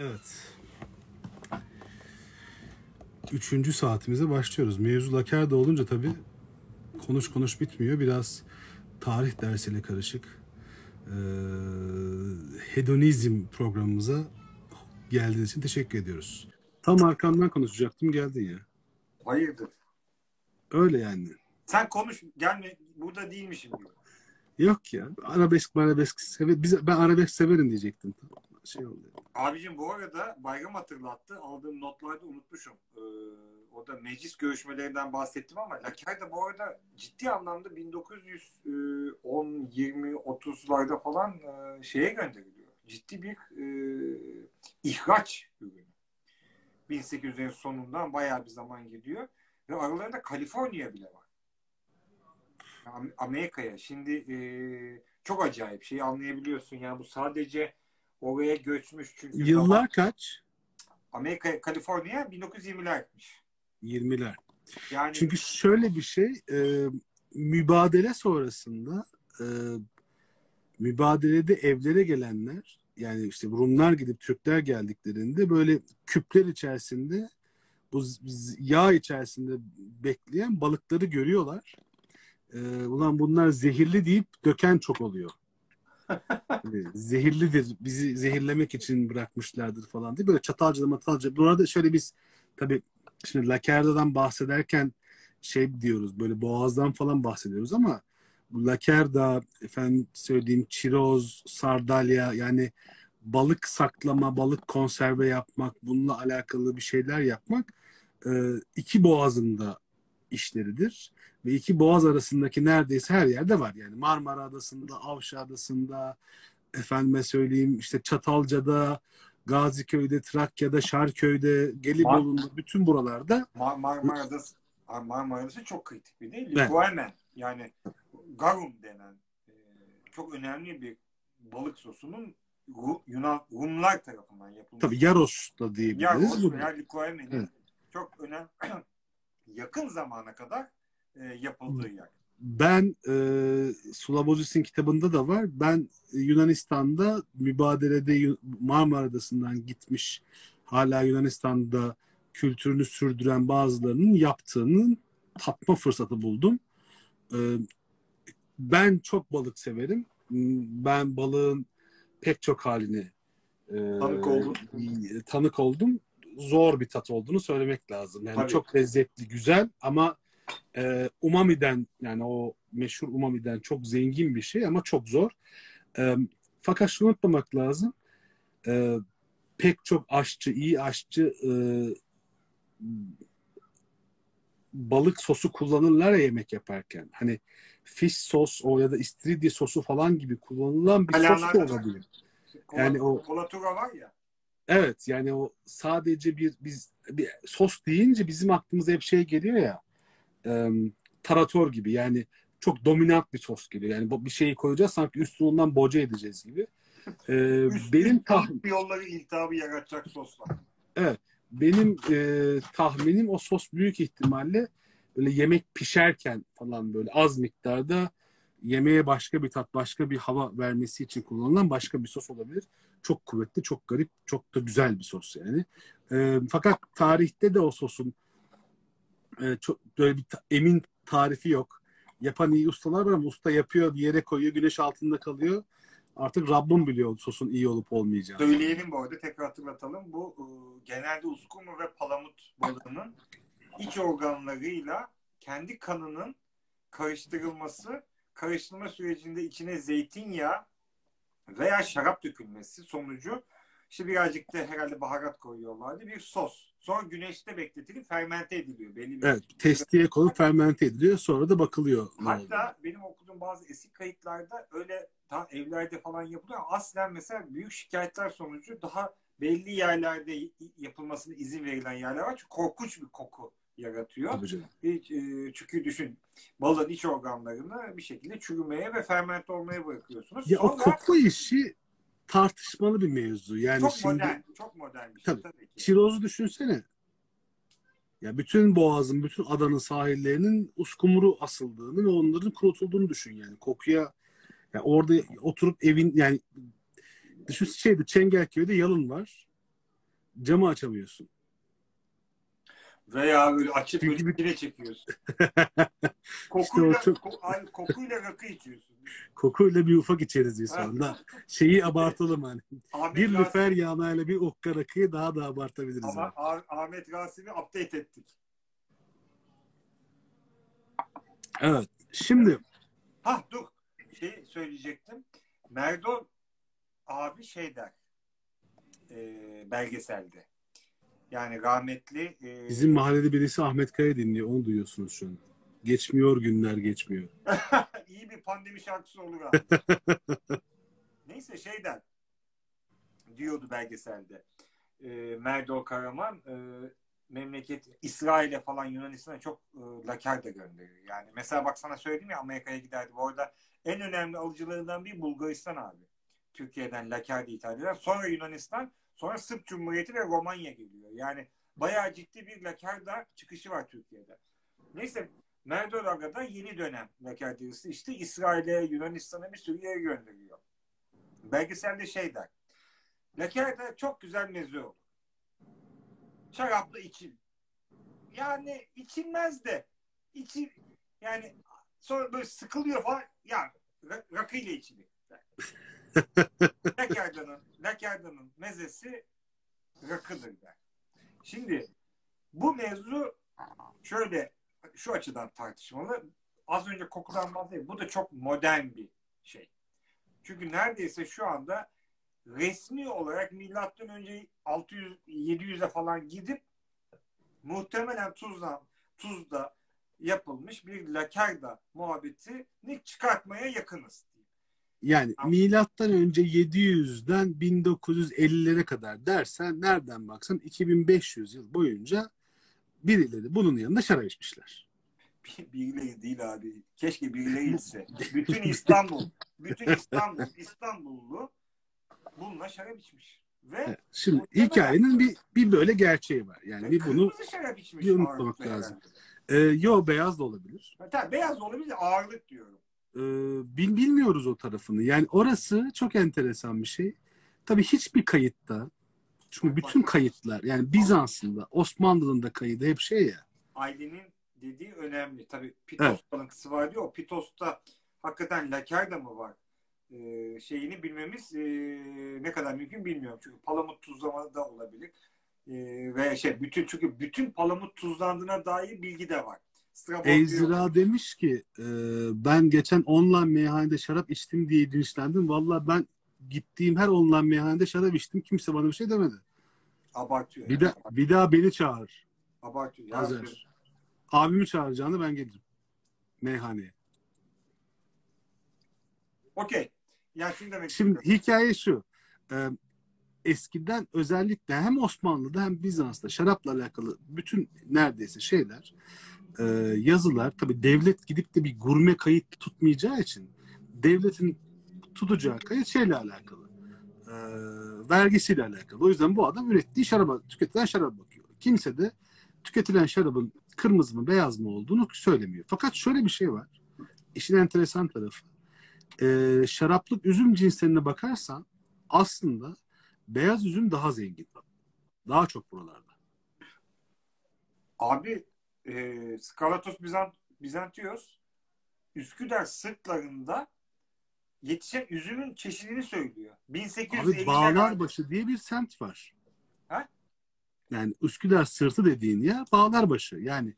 Evet. Üçüncü saatimize başlıyoruz. Mevzu Laker'de olunca tabii konuş konuş bitmiyor. Biraz tarih dersiyle karışık. Ee, hedonizm programımıza geldiğiniz için teşekkür ediyoruz. Tam arkamdan konuşacaktım geldin ya. Hayırdır? Öyle yani. Sen konuş. Gelme. Burada değilmişim gibi. Yok ya. Arabesk arabesk sever. Biz, ben arabesk severim diyecektim. Şey oldu. Abicim bu arada bayram hatırlattı. Aldığım notlarda unutmuşum. Ee, o da meclis görüşmelerinden bahsettim ama Laker de bu arada ciddi anlamda 1910, 20, 30'larda falan e, şeye gönderiliyor. Ciddi bir e, ihraç ürünü. 1800'lerin sonundan bayağı bir zaman gidiyor. Ve aralarında Kaliforniya bile var. Am- Amerika'ya. Şimdi e, çok acayip şeyi anlayabiliyorsun. Yani bu sadece oraya göçmüş çünkü Yıllar kaç? Amerika, Kaliforniya 1920'lermiş. 20'ler. Yani Çünkü şöyle bir şey, e, mübadele sonrasında e, mübadelede evlere gelenler, yani işte Rumlar gidip Türkler geldiklerinde böyle küpler içerisinde bu yağ içerisinde bekleyen balıkları görüyorlar. E, ulan bunlar zehirli deyip döken çok oluyor. Hani zehirlidir, bizi zehirlemek için bırakmışlardır falan diye böyle çatalcı matalcı. Bu arada şöyle biz tabii şimdi Lakerda'dan bahsederken şey diyoruz böyle boğazdan falan bahsediyoruz ama Lakerda efendim söylediğim çiroz, sardalya yani balık saklama, balık konserve yapmak, bununla alakalı bir şeyler yapmak iki boğazın da işleridir. Ve iki boğaz arasındaki neredeyse her yerde var. Yani Marmara Adası'nda, Avşa Adası'nda, efendime söyleyeyim işte Çatalca'da, Gaziköy'de, Trakya'da, Şarköy'de, Gelibolu'nda bütün buralarda Mar Marmara'da Marmara'da çok kritik bir değil. Evet. Likuamen yani garum denen e, çok önemli bir balık sosunun Yunan Rumlar tarafından yapılmış. tabii Yaros da diyebiliriz. o veya Likuamen'in Evet. çok önemli yakın zamana kadar e, yapıldığı yer. Ben e, Sulavozis'in kitabında da var. Ben Yunanistan'da mübadelede Marmara Adası'ndan gitmiş hala Yunanistan'da kültürünü sürdüren bazılarının yaptığının tatma fırsatı buldum. E, ben çok balık severim. Ben balığın pek çok halini e, Tanık oldun. tanık oldum. Zor bir tat olduğunu söylemek lazım. Yani Tabii. çok lezzetli, güzel ama e, umami'den yani o meşhur umami'den çok zengin bir şey ama çok zor. E, fakat şunu unutmamak lazım. E, pek çok aşçı, iyi aşçı e, balık sosu kullanırlar ya yemek yaparken. Hani fish sos o ya da istiridye sosu falan gibi kullanılan bir sos da olabilir. Yani o- Kolatura var ya. Evet yani o sadece bir biz bir sos deyince bizim aklımıza hep şey geliyor ya e, tarator gibi yani çok dominant bir sos geliyor. Yani bir şeyi koyacağız sanki üstü ondan boca edeceğiz gibi. E, Üst, benim üst tah balık yolları iltihabı yaratacak soslar. benim e, tahminim o sos büyük ihtimalle böyle yemek pişerken falan böyle az miktarda yemeğe başka bir tat, başka bir hava vermesi için kullanılan başka bir sos olabilir. Çok kuvvetli, çok garip, çok da güzel bir sos yani. E, fakat tarihte de o sosun e, çok böyle bir ta- emin tarifi yok. Yapan iyi ustalar var ama usta yapıyor, bir yere koyuyor, güneş altında kalıyor. Artık Rabbim biliyor sosun iyi olup olmayacağını. Söyleyelim bu arada tekrar hatırlatalım. Bu e, genelde uskumru ve palamut balığının iç organlarıyla kendi kanının karıştırılması, karıştırma sürecinde içine zeytinyağı veya şarap dökülmesi sonucu işte birazcık da herhalde baharat koyuyorlardı. Bir sos. Sonra güneşte bekletilip fermente ediliyor. Belli bir Evet, testiye konup fermente ediliyor. Sonra da bakılıyor. Hatta benim okuduğum bazı eski kayıtlarda öyle daha evlerde falan yapılıyor. Aslen mesela büyük şikayetler sonucu daha belli yerlerde yapılmasına izin verilen yerler var. Çünkü korkunç bir koku yaratıyor. E, çünkü düşün balığın iç organlarını bir şekilde çürümeye ve fermente olmaya bırakıyorsunuz. Ya o Sonra koku işi tartışmalı bir mevzu. Yani çok şimdi modern, çok modern bir şey Tabii. tabii, ki. çirozu düşünsene. Ya bütün boğazın, bütün adanın sahillerinin uskumru asıldığını ve onların kurutulduğunu düşün yani. Kokuya ya orada oturup evin yani düşün şeyde Çengelköy'de yalın var. camı açamıyorsun. Veya böyle açıp Çünkü böyle bir- içine çekiyorsun. kokuyla, çok- ko- ay, kokuyla rakı içiyorsun. Kokuyla bir ufak içeriz biz anda. Şeyi abartalım hani. Ahmet Bir Rasim- lüfer yağmayla bir okka rakıyı daha da abartabiliriz. Ama yani. Ah- Ahmet Rasim'i update ettik. Evet. Şimdi Ha dur. Şey söyleyecektim. Merdo abi şey der. E, belgeselde. Yani rahmetli e, bizim mahallede birisi Ahmet Kaya dinliyor. Onu duyuyorsunuz şu an. Geçmiyor günler geçmiyor. iyi bir pandemi şarkısı olur ha. Neyse şey der. Diyordu belgeselde. E, Merdo Karaman e, memleket İsrail'e falan Yunanistan'a çok e, laker de gönderiyor. Yani mesela bak sana söyledim ya Amerika'ya giderdi. Bu arada en önemli alıcılarından bir Bulgaristan abi. Türkiye'den laker de ithal eder. Sonra Yunanistan, sonra Sırp Cumhuriyeti ve Romanya geliyor. Yani bayağı ciddi bir laker da çıkışı var Türkiye'de. Neyse Merdo da yeni dönem laker derisi işte İsrail'e, Yunanistan'a bir sürü yere gönderiyor. Belgeselde şey der. Laker de çok güzel meze olur. Şaraplı içil. Yani içilmez de içil yani sonra böyle sıkılıyor falan ya ra- rakıyla içilir. Lakerdan'ın Lakerdan'ın mezesi rakıdır der. Şimdi bu mevzu şöyle şu açıdan tartışmalı. Az önce kokudan bahsettim. Bu da çok modern bir şey. Çünkü neredeyse şu anda resmi olarak milattan önce 600 700'e falan gidip muhtemelen Tuzla Tuz'da yapılmış bir lakerda muhabbetini çıkartmaya yakınız. Yani milattan önce 700'den 1950'lere kadar dersen nereden baksan 2500 yıl boyunca birileri bunun yanında şarap içmişler. Birileri değil abi. Keşke birileri. Bütün İstanbul, bütün İstanbul, İstanbullu bununla şarap içmiş. Ve Evet. Şimdi hikayenin bir bir böyle gerçeği var. Yani bir bunu kırmızı şarap içmiş. bir unutmamak lazım. herhalde. e, yo beyaz da olabilir. Tabii beyaz da olabilir ağırlık diyorum. E, bil, bilmiyoruz o tarafını. Yani orası çok enteresan bir şey. Tabii hiçbir kayıtta çünkü bütün kayıtlar yani Bizans'ın da Osmanlı'nın da kaydı hep şey ya. Ailenin dediği önemli. Tabii Pitos Evet. kalıntısı var diyor. O Pitos'ta hakikaten laker da mı var? Ee, şeyini bilmemiz ee, ne kadar mümkün bilmiyorum. Çünkü palamut tuzlama da olabilir. Ee, ve şey bütün çünkü bütün palamut tuzlandığına dair bilgi de var. Ezra demiş ki e, ben geçen online meyhanede şarap içtim diye linçlendim. Valla ben gittiğim her online meyhanede şarap içtim. Kimse bana bir şey demedi. abartıyor. Bir, yani. de, bir daha beni çağır. abartıyor. Azer. Abimi çağıracağını ben gelirim. Meyhaneye. Okey. Ya şunu demek Şimdi istiyorum. hikaye şu. e, eskiden özellikle hem Osmanlı'da hem Bizans'ta şarapla alakalı bütün neredeyse şeyler e, yazılar tabi devlet gidip de bir gurme kayıt tutmayacağı için devletin tutacağı kayıt şeyle alakalı. E, vergisiyle alakalı. O yüzden bu adam ürettiği şaraba, tüketilen şaraba bakıyor. Kimse de tüketilen şarabın kırmızı mı beyaz mı olduğunu söylemiyor. Fakat şöyle bir şey var. İşin enteresan tarafı. E, şaraplık üzüm cinslerine bakarsan aslında beyaz üzüm daha zengin. Daha çok buralarda. Abi e, Skalatos Bizant, Bizantios Üsküdar sırtlarında yetişen üzümün çeşidini söylüyor. 1850'ler Abi Bağlarbaşı diye bir semt var. Ha? Yani Üsküdar sırtı dediğin yer Bağlarbaşı. Yani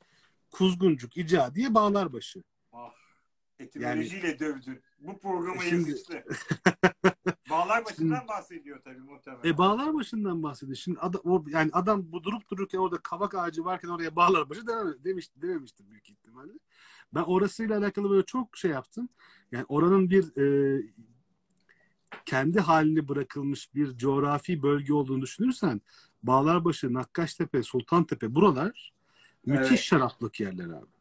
Kuzguncuk, İca diye Bağlarbaşı. Etimolojiyle dövdün. Bu programı Şimdi- yazıcı. Bağlar başından bahsediyor tabii muhtemelen. E Bağlarbaşı'ndan bahsediyor. Şimdi adam, o, yani adam bu durup dururken orada kavak ağacı varken oraya Bağlarbaşı demem, demiş, dememiştir büyük ihtimalle. Ben orasıyla alakalı böyle çok şey yaptım. Yani oranın bir e, kendi haline bırakılmış bir coğrafi bölge olduğunu düşünürsen Bağlarbaşı, Nakkaştepe, Sultantepe buralar müthiş Evet. şaraplık yerler abi.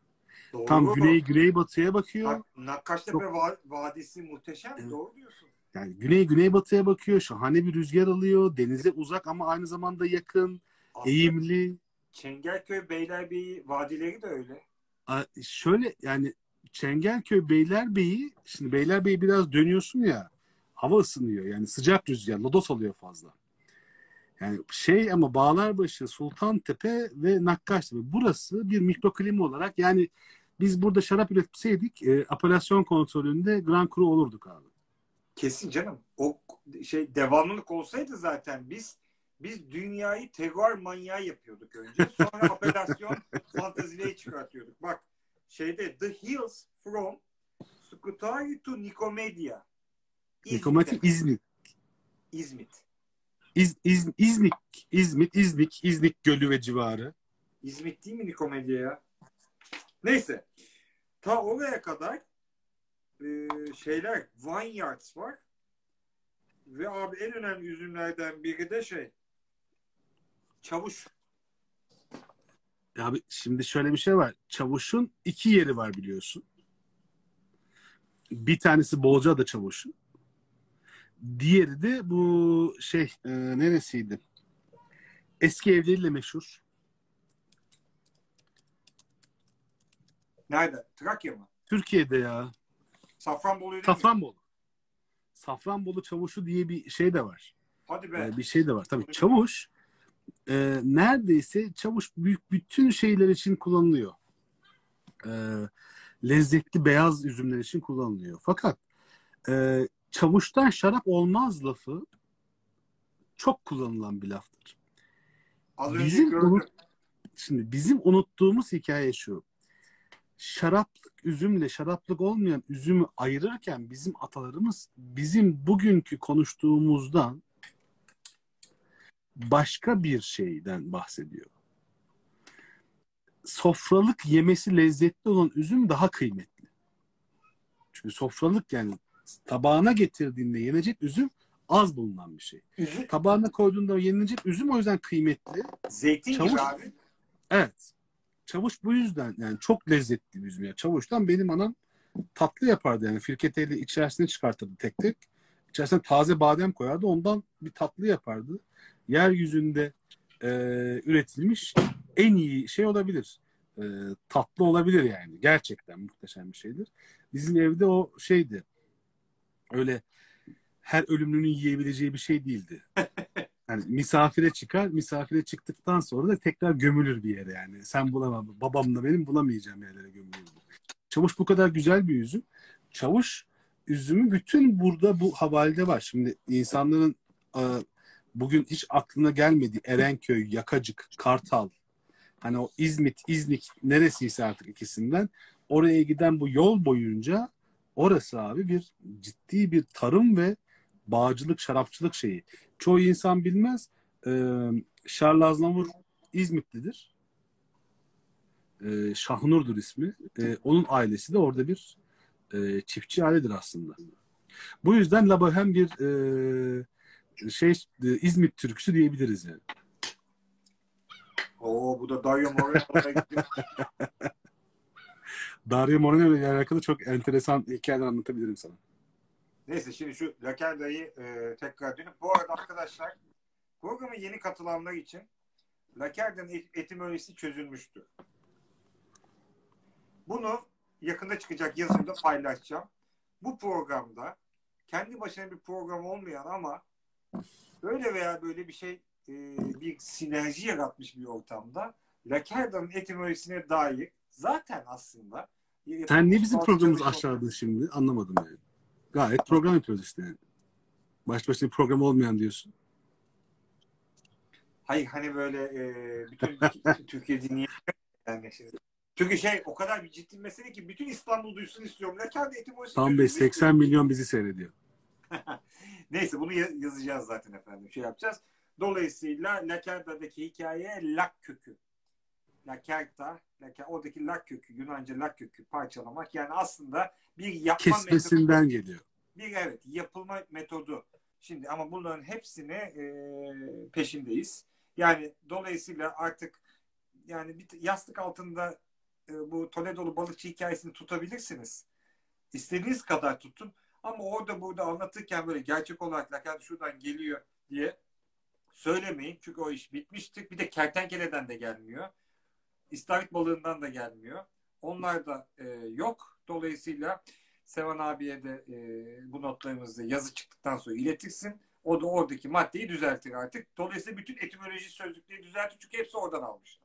Doğru. Tam güney güneybatıya bakıyor. Nak- Nakkaştepe Va- Vadisi muhteşem. Evet. Doğru diyorsun. Yani güney güneybatıya bakıyor. Şahane bir rüzgar alıyor. Denize uzak ama aynı zamanda yakın, Aslında eğimli. Çengelköy Beylerbeyi vadileri de öyle. A- Şöyle yani Çengelköy Beylerbeyi şimdi Beylerbeyi biraz dönüyorsun ya hava ısınıyor yani sıcak rüzgar lodos oluyor fazla. Yani şey ama Bağlarbaşı, Sultantepe ve Nakkaştepe. Burası bir mikroklima olarak yani biz burada şarap üretseydik e, apelasyon kontrolünde Grand Cru olurduk abi. Kesin canım. O şey devamlılık olsaydı zaten biz biz dünyayı terör manyağı yapıyorduk önce. Sonra operasyon fantazileyi çıkartıyorduk. Bak şeyde The Hills from Scutari to Nicomedia. Nicomedia İzmit. İzmit. İz, İz, İznik, İzmit, İznik, İznik Gölü ve civarı. İzmit değil mi Nicomedia ya? Neyse. Ta oraya kadar e, şeyler vineyards var. Ve abi en önemli üzümlerden biri de şey çavuş. Abi şimdi şöyle bir şey var. Çavuş'un iki yeri var biliyorsun. Bir tanesi Bolca'da Çavuş'un. Diğeri de bu şey e, neresiydi? Eski evleriyle meşhur. Nerede? Trakya mı? Türkiye'de ya. Safranbolu'yu Safranbolu. Safranbolu Çavuşu diye bir şey de var. Hadi be. Ee, bir şey de var. Tabii Çavuş e, neredeyse Çavuş büyük bütün şeyler için kullanılıyor. E, lezzetli beyaz üzümler için kullanılıyor. Fakat e, Çavuştan şarap olmaz lafı çok kullanılan bir laftır. Az önce Bizim gördüm. unut- Şimdi bizim unuttuğumuz hikaye şu. Şaraplık üzümle şaraplık olmayan üzümü ayırırken bizim atalarımız bizim bugünkü konuştuğumuzdan başka bir şeyden bahsediyor. Sofralık yemesi lezzetli olan üzüm daha kıymetli. Çünkü sofralık yani tabağına getirdiğinde yenecek üzüm az bulunan bir şey. Üzüm, Tabağına koyduğunda yenilecek üzüm o yüzden kıymetli. zeytin gibi Çavuş- abi. Evet. Çavuş bu yüzden yani çok lezzetli bir üzüm. Çavuştan benim anam tatlı yapardı yani. Firketeyle içerisine çıkartırdı tek tek. İçerisine taze badem koyardı. Ondan bir tatlı yapardı. Yeryüzünde e, üretilmiş en iyi şey olabilir. E, tatlı olabilir yani. Gerçekten muhteşem bir şeydir. Bizim evde o şeydi. Öyle her ölümlünün yiyebileceği bir şey değildi. Yani misafire çıkar, misafire çıktıktan sonra da tekrar gömülür bir yere yani. Sen bulamam, babam da benim bulamayacağım yerlere gömülür. Çavuş bu kadar güzel bir üzüm. Çavuş üzümü bütün burada bu havalde var. Şimdi insanların e, bugün hiç aklına gelmedi Erenköy, Yakacık, Kartal, hani o İzmit, İznik neresiyse artık ikisinden oraya giden bu yol boyunca orası abi bir ciddi bir tarım ve bağcılık, şarapçılık şeyi. Çoğu insan bilmez. Ee, Charles Aznavour İzmitlidir. Ee, Şahnur'dur ismi. Ee, onun ailesi de orada bir e, çiftçi ailedir aslında. Bu yüzden La Bohème bir e, şey e, İzmit türküsü diyebiliriz yani. Oo bu da Dario Moreno'ya gitti. Dario Moreno ile alakalı çok enteresan hikayeler anlatabilirim sana. Neyse şimdi şu Lakerda'yı e, tekrar dönüp bu arada arkadaşlar programa yeni katılanlar için Lakerda'nın et- etimolojisi çözülmüştü. Bunu yakında çıkacak yazımda paylaşacağım. Bu programda kendi başına bir program olmayan ama böyle veya böyle bir şey e, bir sinerji yaratmış bir ortamda Lakerda'nın etimolojisine dair zaten aslında Sen niye bizim programımızı aşağıladın şimdi? Anlamadım yani. Gayet program yapıyoruz işte yani. Baş başına bir program olmayan diyorsun. Hayır hani böyle e, bütün Türkiye dinleyen yani şimdi. Çünkü şey o kadar bir ciddi mesele ki bütün İstanbul duysun istiyorum. Lakerda etimolojisi Tam Bey çözülmüş 80 milyon bizi seyrediyor. Neyse bunu ya- yazacağız zaten efendim. Şey yapacağız. Dolayısıyla Lakerda'daki hikaye lak kökü. Lakerda, Laker, oradaki lak kökü, Yunanca lak kökü parçalamak. Yani aslında bir yapma metodu. Kesmesinden geliyor. Bir evet yapılma metodu. Şimdi ama bunların hepsine e, peşindeyiz. Yani dolayısıyla artık yani bir yastık altında e, bu Toledo'lu balıkçı hikayesini tutabilirsiniz. İstediğiniz kadar tutun. Ama orada burada anlatırken böyle gerçek olarak laken şuradan geliyor diye söylemeyin. Çünkü o iş bitmiştir. Bir de kertenkeleden de gelmiyor. İstavrit balığından da gelmiyor. Onlar da e, yok. Dolayısıyla Sevan abiye de e, bu notlarımızı yazı çıktıktan sonra iletirsin. O da oradaki maddeyi düzeltir artık. Dolayısıyla bütün etimoloji sözlükleri düzeltir çünkü hepsi oradan almışlar.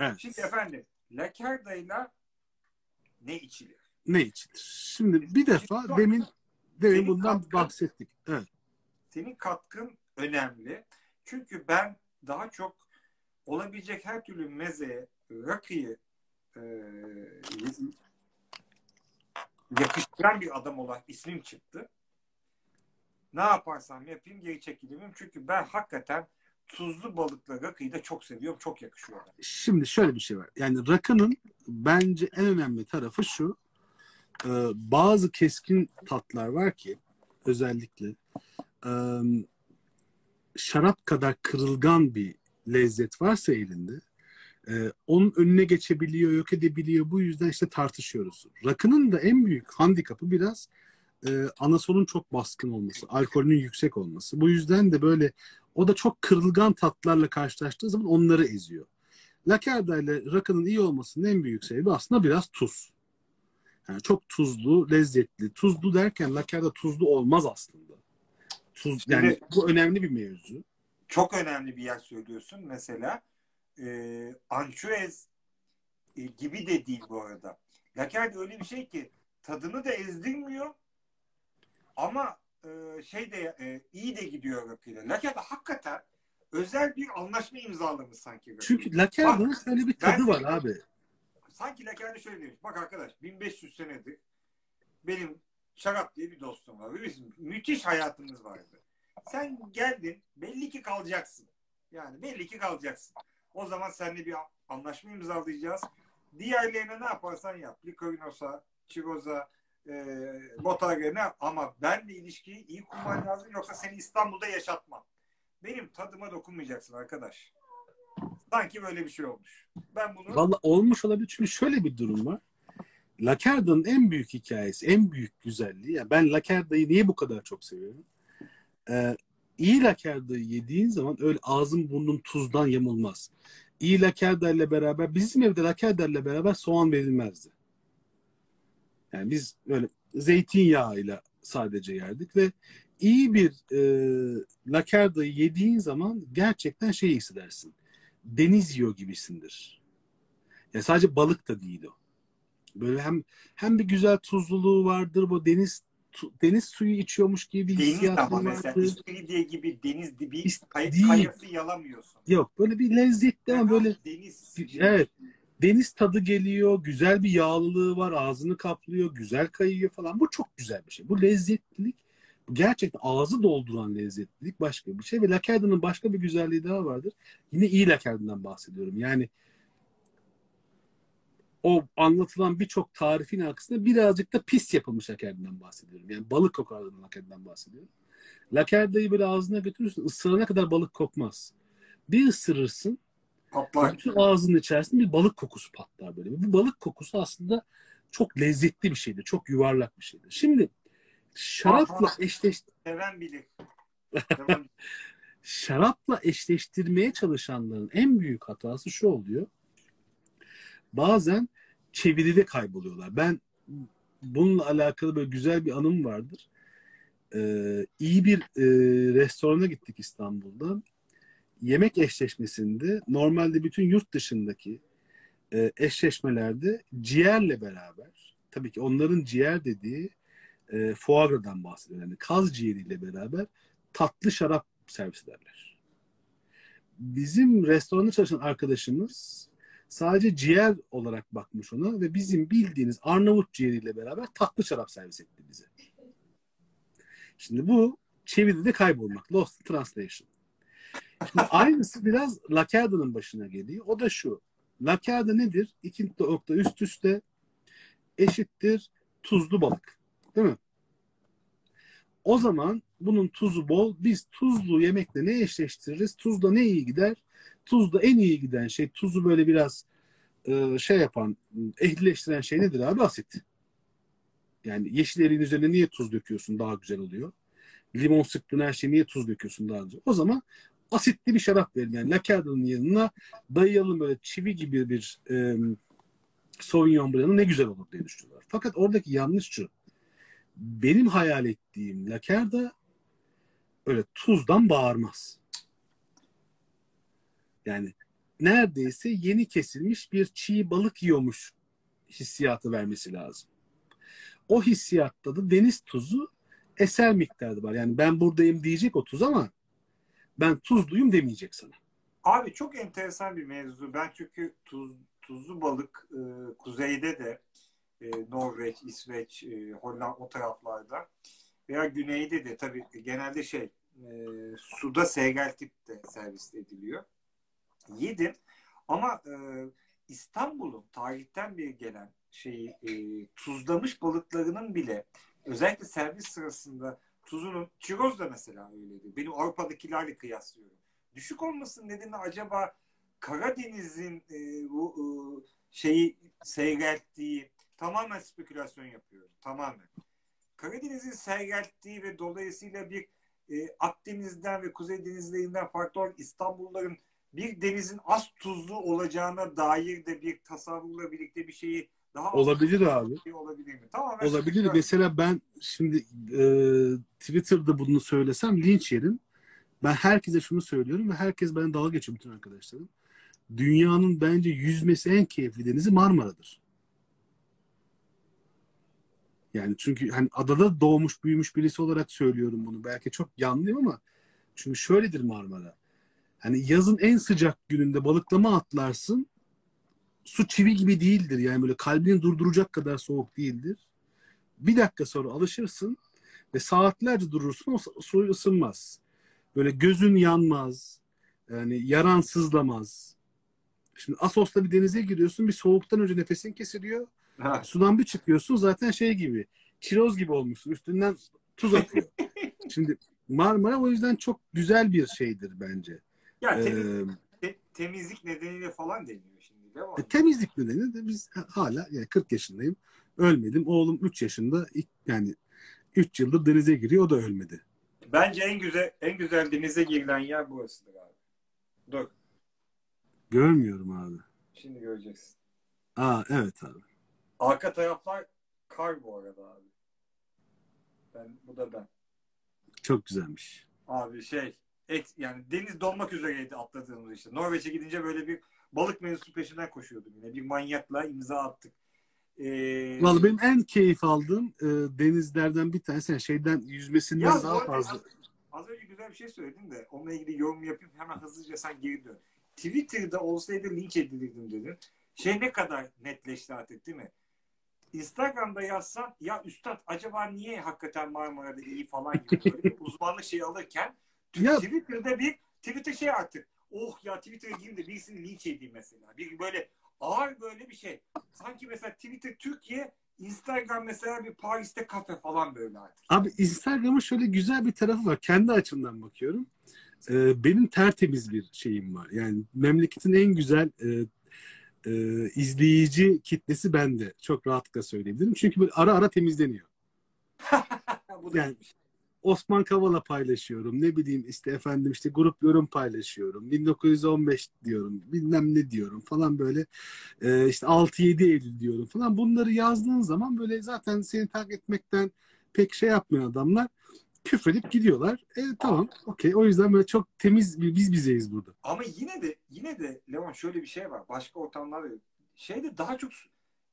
Evet. Şimdi efendim lakardayla ne içilir? Ne içilir? Şimdi bir defa Şimdi- demin demin Senin bundan katkın- bahsettik. Evet. Senin katkın önemli. Çünkü ben daha çok olabilecek her türlü mezeye rakıyı e, yakıştıran bir adam olarak ismim çıktı. Ne yaparsam yapayım geri çekilirim. Çünkü ben hakikaten tuzlu balıkla rakıyı da çok seviyorum. Çok yakışıyor. Şimdi şöyle bir şey var. Yani rakının bence en önemli tarafı şu. e, bazı keskin tatlar var ki özellikle e, şarap kadar kırılgan bir lezzet varsa elinde e, onun önüne geçebiliyor, yok edebiliyor. Bu yüzden işte tartışıyoruz. Rakının da en büyük handikapı biraz e, anasonun çok baskın olması, alkolünün yüksek olması. Bu yüzden de böyle o da çok kırılgan tatlarla karşılaştığı zaman onları eziyor. Lakerda ile rakının iyi olmasının en büyük sebebi aslında biraz tuz. Yani çok tuzlu, lezzetli. Tuzlu derken lakerda tuzlu olmaz aslında. Tuz yani bu önemli bir mevzu. Çok önemli bir yer söylüyorsun. Mesela e, ançuez e, gibi de değil bu arada. Laker de öyle bir şey ki tadını da ezdirmiyor ama e, şey de e, iyi de gidiyor rakıyla. Laker de hakikaten özel bir anlaşma imzalamış sanki. rakıyla. Çünkü lakerda'nın Bak, şöyle bir tadı var abi. sanki Laker'de şöyle demiş. Bak arkadaş 1500 senedir benim şarap diye bir dostum var. Bizim müthiş hayatımız vardı. Sen geldin belli ki kalacaksın. Yani belli ki kalacaksın. O zaman seninle bir anlaşma imzalayacağız. Diğerlerine ne yaparsan yap. Likorinos'a, Çivoz'a, e, Botargen'e ama benle ilişkiyi iyi kurman lazım yoksa seni İstanbul'da yaşatmam. Benim tadıma dokunmayacaksın arkadaş. Sanki böyle bir şey olmuş. Ben bunu Valla olmuş olabilir çünkü şöyle bir durum var. Lakerda'nın en büyük hikayesi, en büyük güzelliği. Yani ben Lakerda'yı niye bu kadar çok seviyorum? Ee, iyi Lakerda'yı yediğin zaman öyle ağzın burnun tuzdan yamulmaz. İyi Lakerda ile beraber bizim evde Lakerda ile beraber soğan verilmezdi. Yani biz böyle zeytinyağıyla sadece yerdik ve iyi bir e, Lakerda'yı yediğin zaman gerçekten şey hissedersin. Deniz yiyor gibisindir. Ya sadece balık da değil o. Böyle hem hem bir güzel tuzluluğu vardır bu deniz deniz suyu içiyormuş gibi bir Deniz hissiyatı ama mesela vardır. İstiridye gibi deniz dibi İst- kay- değil. kayası yalamıyorsun. Yok böyle bir lezzetli ama böyle deniz. evet deniz tadı geliyor, güzel bir yağlılığı var, ağzını kaplıyor, güzel kayıyor falan. Bu çok güzel bir şey. Bu lezzetlilik gerçekten ağzı dolduran lezzetlilik başka bir şey ve Lakerda'nın başka bir güzelliği daha vardır. Yine iyi Lakerda'dan bahsediyorum. Yani o anlatılan birçok tarifin arkasında birazcık da pis yapılmış Lakerda'dan bahsediyorum. Yani balık kokardan Lakerda'dan bahsediyorum. Lakerda'yı böyle ağzına götürürsün, ısırana kadar balık kokmaz. Bir ısırırsın, Patlar. bütün ağzının içerisinde bir balık kokusu patlar böyle. Bu balık kokusu aslında çok lezzetli bir şeydir. Çok yuvarlak bir şeydir. Şimdi şarapla eşleş Seven bilir. Şarapla eşleştirmeye çalışanların en büyük hatası şu oluyor. Bazen çeviride kayboluyorlar. Ben bununla alakalı böyle güzel bir anım vardır. Ee, iyi bir e, restorana gittik İstanbul'da. Yemek eşleşmesinde normalde bütün yurt dışındaki e, eşleşmelerde ciğerle beraber tabii ki onların ciğer dediği e, foie gras''dan bahsediyor. Yani kaz ciğeriyle beraber tatlı şarap servis ederler. Bizim restoranda çalışan arkadaşımız sadece ciğer olarak bakmış ona ve bizim bildiğiniz Arnavut ciğeriyle beraber tatlı şarap servis etti bize. Şimdi bu çeviride kaybolmak. Lost in Translation. Şimdi aynısı biraz Lakerda'nın başına geliyor. O da şu. Lakerda nedir? İki nokta üst üste eşittir tuzlu balık. Değil mi? O zaman bunun tuzu bol. Biz tuzlu yemekle ne eşleştiririz? Tuzla ne iyi gider? Tuzla en iyi giden şey tuzu böyle biraz e, şey yapan, ehlileştiren şey nedir abi? Asit. Yani yeşil eriğin üzerine niye tuz döküyorsun daha güzel oluyor? Limon sıktığın her şeye niye tuz döküyorsun daha güzel? O zaman asitli bir şarap verin. Yani Lacarda'nın yanına dayayalım böyle çivi gibi bir e, Sauvignon Blanc'ı ne güzel olur diye düşünüyorlar. Fakat oradaki yanlış şu. Benim hayal ettiğim Lacarda öyle tuzdan bağırmaz. Yani neredeyse yeni kesilmiş bir çiğ balık yiyormuş hissiyatı vermesi lazım. O hissiyatta da deniz tuzu eser miktarda var. Yani ben buradayım diyecek o tuz ama ben tuzluyum demeyecek sana. Abi çok enteresan bir mevzu. Ben çünkü tuz, tuzlu balık e, kuzeyde de e, Norveç, İsveç, e, Hollanda o taraflarda veya güneyde de tabii genelde şey e, suda seyreltip de servis ediliyor. Yedim ama e, İstanbul'un tarihten bir gelen şeyi e, tuzlamış balıklarının bile özellikle servis sırasında tuzunun çiroz da mesela öyleydi. Benim Avrupa'dakilerle kıyaslıyorum. Düşük olmasının nedeni acaba Karadeniz'in e, bu e, şeyi seyrelttiği tamamen spekülasyon yapıyorum. Tamamen. Karadeniz'in seyrelttiği ve dolayısıyla bir e, Akdeniz'den ve Kuzey denizlerinden farklı olarak İstanbulluların bir denizin az tuzlu olacağına dair de bir tasavvurla birlikte bir şeyi daha olabilir abi. Şey olabilir mi? Tamamen olabilir. Mesela ben şimdi e, Twitter'da bunu söylesem linç yerim. Ben herkese şunu söylüyorum ve herkes bana dalga geçiyor bütün arkadaşlarım. Dünyanın bence yüzmesi en keyifli denizi Marmara'dır. Yani çünkü hani adada doğmuş büyümüş birisi olarak söylüyorum bunu. Belki çok yanlıyım ama çünkü şöyledir Marmara. Hani yazın en sıcak gününde balıklama atlarsın. Su çivi gibi değildir. Yani böyle kalbini durduracak kadar soğuk değildir. Bir dakika sonra alışırsın ve saatlerce durursun o su ısınmaz. Böyle gözün yanmaz. Yani yaran sızlamaz. Şimdi Asos'ta bir denize giriyorsun bir soğuktan önce nefesin kesiliyor. Ha. Sudan bir çıkıyorsun zaten şey gibi çiroz gibi olmuşsun. Üstünden tuz atıyor. Şimdi Marmara o yüzden çok güzel bir şeydir bence. Ya temiz, ee, temizlik nedeniyle falan deniyor şimdi değil mi? E, temizlik nedeniyle de biz hala yani 40 yaşındayım. Ölmedim. Oğlum 3 yaşında yani 3 yıldır denize giriyor o da ölmedi. Bence en güzel en güzel denize girilen yer burasıdır abi. Dur. Görmüyorum abi. Şimdi göreceksin. Aa evet abi. Arka taraflar kar bu arada abi. Ben bu da ben. Çok güzelmiş. Abi şey yani deniz donmak üzereydi atladığımız işte. Norveç'e gidince böyle bir balık mevzusu peşinden koşuyordum yine. Bir manyakla imza attık. Ee... Vallahi benim en keyif aldığım e, denizlerden bir tanesi yani şeyden yüzmesinden ya, daha fazla. Az, az önce güzel bir şey söyledin de onunla ilgili yorum yapayım hemen hızlıca sen geri dön. Twitter'da olsaydı linç edilirdim dedin. Şey ne kadar netleşti artık değil mi? Instagram'da yazsan ya üstad acaba niye hakikaten Marmara'da iyi falan gibi böyle bir uzmanlık şey alırken ya. Twitter'da bir Twitter şey artık oh ya Twitter'a gireyim de birisini linç edeyim mesela. Bir böyle ağır böyle bir şey. Sanki mesela Twitter Türkiye Instagram mesela bir Paris'te kafe falan böyle artık. Abi Instagram'ın şöyle güzel bir tarafı var. Kendi açımdan bakıyorum. Ee, benim tertemiz bir şeyim var. Yani memleketin en güzel e, e, izleyici kitlesi bende. Çok rahatlıkla söyleyebilirim. Çünkü böyle ara ara temizleniyor. yani Osman Kavala paylaşıyorum. Ne bileyim işte efendim işte grup yorum paylaşıyorum. 1915 diyorum. Bilmem ne diyorum falan böyle. E, işte 6-7 Eylül diyorum falan. Bunları yazdığın zaman böyle zaten seni takip etmekten pek şey yapmayan adamlar küfredip gidiyorlar. E tamam okey. O yüzden böyle çok temiz bir biz bizeyiz burada. Ama yine de yine de Levan şöyle bir şey var. Başka ortamlarda şeyde daha çok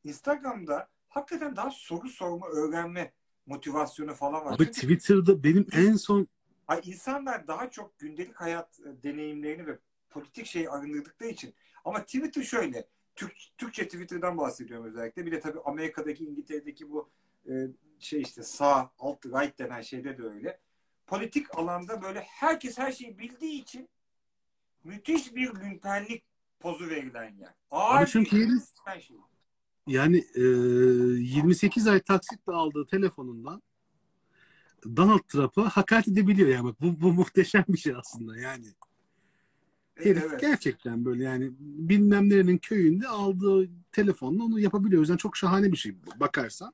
Instagram'da hakikaten daha soru sorma, öğrenme motivasyonu falan var. Abi Çünkü Twitter'da benim en son Ay insanlar daha çok gündelik hayat e, deneyimlerini ve politik şey arındırdıkları için. Ama Twitter şöyle. Türk, Türkçe Twitter'dan bahsediyorum özellikle. Bir de tabii Amerika'daki, İngiltere'deki bu e, şey işte sağ, alt, right denen şeyde de öyle. Politik alanda böyle herkes her şeyi bildiği için müthiş bir lümpenlik pozu verilen yer. Ağır Abi çünkü şey. Yani e, 28 ay taksitle aldığı telefonundan Donald Trump'a hakaret edebiliyor yani. Bak, bu, bu muhteşem bir şey aslında yani. Herif evet. gerçekten böyle yani bilmem nerenin köyünde aldığı telefonla onu yapabiliyor. O yüzden çok şahane bir şey bakarsan.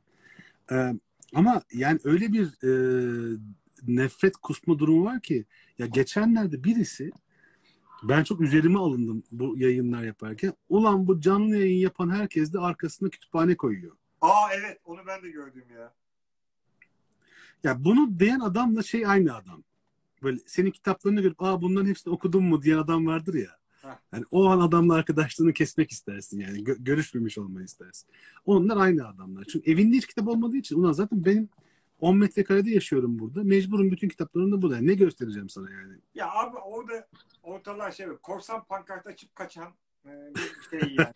Ee, ama yani öyle bir e, nefret kusma durumu var ki ya geçenlerde birisi ben çok üzerime alındım bu yayınlar yaparken. Ulan bu canlı yayın yapan herkes de arkasına kütüphane koyuyor. Aa evet onu ben de gördüm ya. Ya bunu diyen adamla şey aynı adam. böyle senin kitaplarını görüp aa bunların hepsini okudun mu diye adam vardır ya. Ha. Yani o an adamla arkadaşlığını kesmek istersin yani. Gö- görüşmemiş olmayı istersin. Onlar aynı adamlar. Çünkü evinde hiç kitap olmadığı için ulan zaten benim 10 metrekarede yaşıyorum burada. Mecburum bütün kitaplarımda burada. Ne göstereceğim sana yani? Ya abi orada ortalığa şey korsan pankart açıp kaçan e, bir şey yani.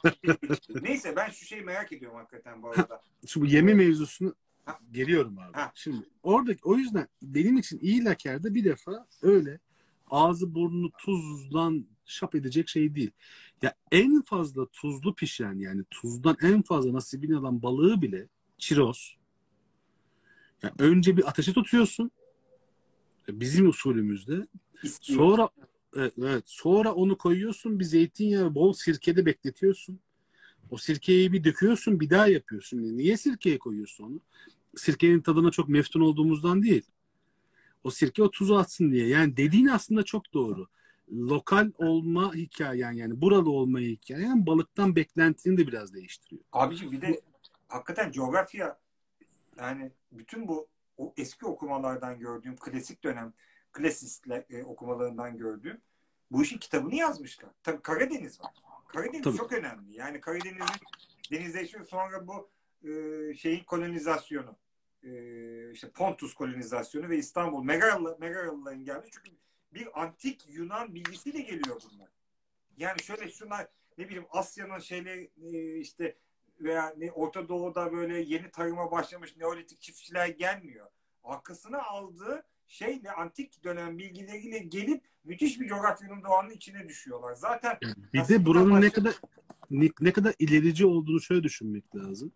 Neyse ben şu şeyi merak ediyorum hakikaten bu arada. Şu bu yeme mevzusunu Ha. geliyorum abi. Ha. Şimdi orada o yüzden benim için iyi lakerde bir defa öyle ağzı burnunu tuzdan şap edecek şey değil. Ya en fazla tuzlu pişen yani tuzdan en fazla nasibini alan balığı bile çiroz. Ya önce bir ateşe tutuyorsun. Bizim usulümüzde. Sonra evet, evet, sonra onu koyuyorsun bir zeytinyağı bol sirkede bekletiyorsun. O sirkeyi bir döküyorsun bir daha yapıyorsun. Niye sirkeye koyuyorsun onu? Sirkenin tadına çok meftun olduğumuzdan değil. O sirke o tuzu atsın diye. Yani dediğin aslında çok doğru. Lokal olma hikayen yani buralı olma hikayen balıktan beklentini de biraz değiştiriyor. Abiciğim bir de hakikaten coğrafya yani bütün bu o eski okumalardan gördüğüm klasik dönem klasistler e, okumalarından gördüğüm bu işin kitabını yazmışlar. Tabii Karadeniz var. Karadeniz Tabii. çok önemli. Yani Karadeniz'in denizleşme sonra bu e, şeyin kolonizasyonu e, işte Pontus kolonizasyonu ve İstanbul Megaralı, Megaralıların geldi. Çünkü bir antik Yunan bilgisiyle geliyor bunlar. Yani şöyle şunlar ne bileyim Asya'nın şeyle e, işte veya ne Orta Doğu'da böyle yeni tarıma başlamış Neolitik çiftçiler gelmiyor. Arkasına aldığı şeyle antik dönem bilgileriyle gelip müthiş bir coğrafyanın doğanın içine düşüyorlar. Zaten Bir de buranın ne başka- kadar ne, ne kadar ilerici olduğunu şöyle düşünmek lazım.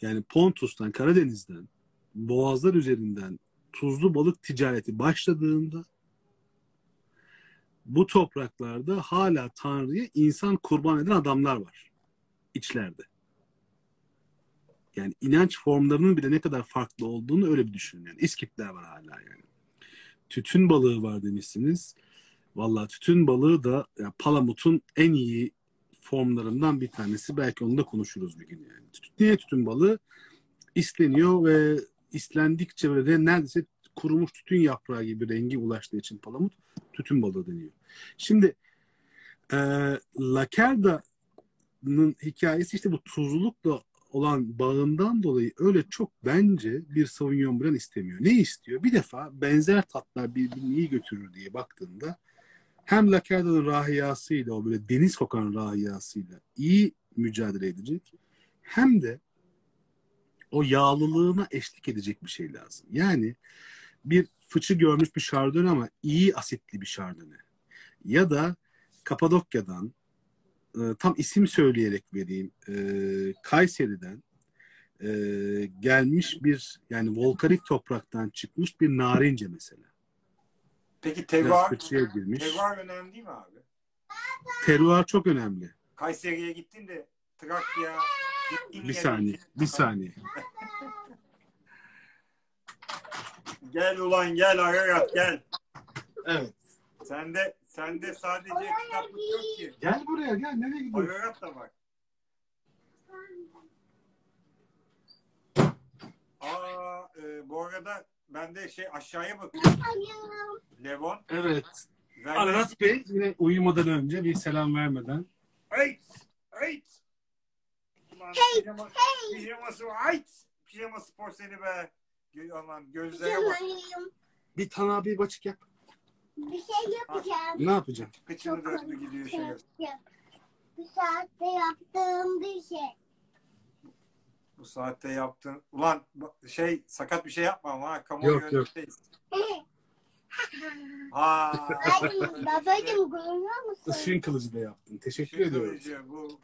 Yani Pontus'tan, Karadeniz'den, boğazlar üzerinden tuzlu balık ticareti başladığında bu topraklarda hala Tanrı'ya insan kurban eden adamlar var. içlerde. Yani inanç formlarının bile ne kadar farklı olduğunu öyle bir düşünün. Yani İskitler var hala yani. Tütün balığı var demişsiniz. Vallahi tütün balığı da ya Palamut'un en iyi formlarından bir tanesi. Belki onu da konuşuruz bir gün yani. Tütün, niye tütün balığı? İsleniyor ve islendikçe böyle neredeyse kurumuş tütün yaprağı gibi rengi ulaştığı için palamut tütün balığı deniyor. Şimdi e, Lakerda'nın hikayesi işte bu tuzlulukla olan bağından dolayı öyle çok bence bir Sauvignon Blanc istemiyor. Ne istiyor? Bir defa benzer tatlar birbirini iyi götürür diye baktığında hem Lakerda'nın rahiyasıyla o böyle deniz kokan rahiyasıyla iyi mücadele edecek hem de o yağlılığına eşlik edecek bir şey lazım. Yani bir fıçı görmüş bir şardone ama iyi asitli bir şardone. Ya da Kapadokya'dan e, tam isim söyleyerek vereyim e, Kayseri'den e, gelmiş bir yani volkanik topraktan çıkmış bir narince mesela. Peki terroir, terroir önemli değil mi abi? Teruar çok önemli. Kayseri'ye gittin de Trakya gittin Bir saniye, gittin. bir saniye. Gel ulan gel Ararat gel. Evet. Sende sende sadece kitaplık yok ki. Gel buraya gel. Nereye gidiyorsun? Ararat da var. Aa e, bu arada ben de şey aşağıya bakıyorum. Levon. Evet. Ver- Ararat Bey yine uyumadan önce bir selam vermeden. Ayt! Ayt! Ulan pijama, pijaması var. Ayt! Pijama spor seni be. Aman gözlere bak. Bir tane abi açık yap. Bir şey yapacağım. Ne yapacağım? Kıçını döndü gidiyor şey. Bu saatte yaptığım bir şey. Bu saatte yaptın. Ulan şey sakat bir şey yapma ama ha. Kamuoyu Yok, yok. önündeyiz. Ha. Ay babacım görüyor musun? Işın kılıcı da yaptın. Teşekkür Şu ediyorum. kılıcı, bu.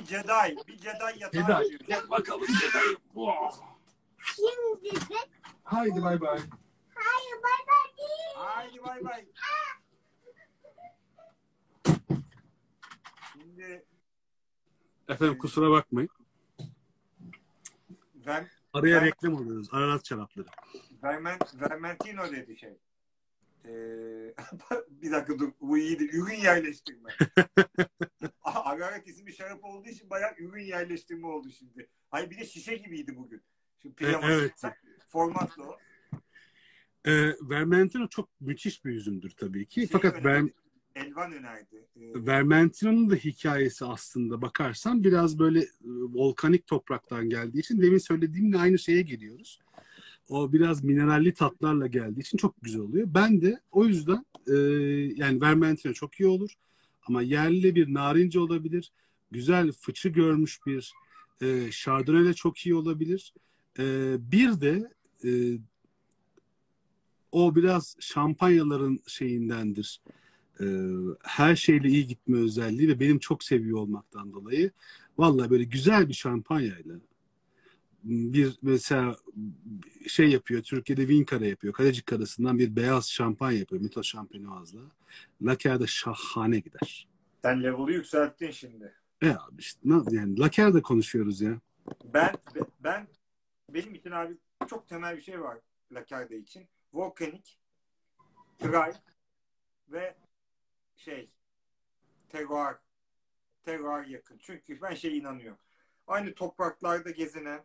bir Jedi, bir Jedi yatağı Jedi. Gel bakalım Jedi. Oh. Şimdi de Haydi bay bay. Hayır bay bay değil. Haydi bay bay. Şimdi Efendim kusura bakmayın. Ver, Araya Ben- reklam alıyoruz. Ararat şarapları. Vermen, Vermentino dedi şey. Ee, bir dakika dur. Bu iyiydi. Ürün yerleştirme. Agaret isimli şarap olduğu için bayağı ürün yerleştirme oldu şimdi. Hayır bir de şişe gibiydi bugün. Şu pijaması. E, evet. Formatlı o. Ee, Vermentino çok müthiş bir üzümdür tabii ki. Şey Fakat Ver, önerdi, Elvan önerdi. Ee, Vermentino'nun da hikayesi aslında bakarsan biraz böyle e, volkanik topraktan geldiği için demin söylediğimle aynı şeye geliyoruz. O biraz mineralli tatlarla geldiği için çok güzel oluyor. Ben de o yüzden e, yani Vermentino çok iyi olur. Ama yerli bir narince olabilir. Güzel fıçı görmüş bir e, Chardonnay de çok iyi olabilir. E, bir de e, o biraz şampanyaların şeyindendir. E, her şeyle iyi gitme özelliği ve benim çok seviyor olmaktan dolayı vallahi böyle güzel bir şampanyayla bir mesela şey yapıyor Türkiye'de Vinkara yapıyor. Kalecik karasından bir beyaz şampanya yapıyor. Mito Champenoise'la. Laker'de şahane gider. sen level'ı yükselttin şimdi. E abi işte ne- yani Laker'de konuşuyoruz ya. Ben ben benim için abi çok temel bir şey var Lacarda için. Volkanik, dry ve şey terroir terroir yakın. Çünkü ben şey inanıyorum. Aynı topraklarda gezinen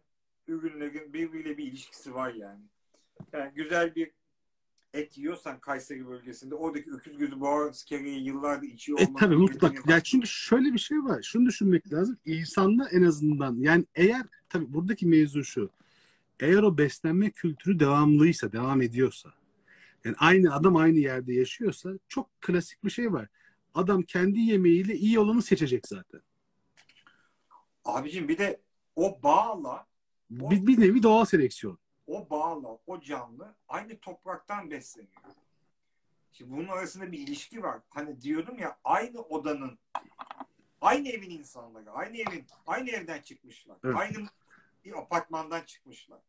ürünlerin birbiriyle bir ilişkisi var yani. Yani güzel bir et yiyorsan Kayseri bölgesinde oradaki öküz gözü boğaz kereyi yıllardır içiyor E olmak tabii birbirine mutlak. Ya çünkü şöyle bir şey var. Şunu düşünmek lazım. İnsanda en azından yani eğer tabii buradaki mevzu şu. Eğer o beslenme kültürü devamlıysa, devam ediyorsa yani aynı adam aynı yerde yaşıyorsa çok klasik bir şey var. Adam kendi yemeğiyle iyi olanı seçecek zaten. Abicim bir de o bağla Bir, bir nevi doğal seleksiyon. o bağla, o canlı aynı topraktan besleniyor. Şimdi bunun arasında bir ilişki var. Hani diyordum ya aynı odanın, aynı evin insanları, aynı evin, aynı evden çıkmışlar. Evet. Aynı bir apartmandan çıkmışlar.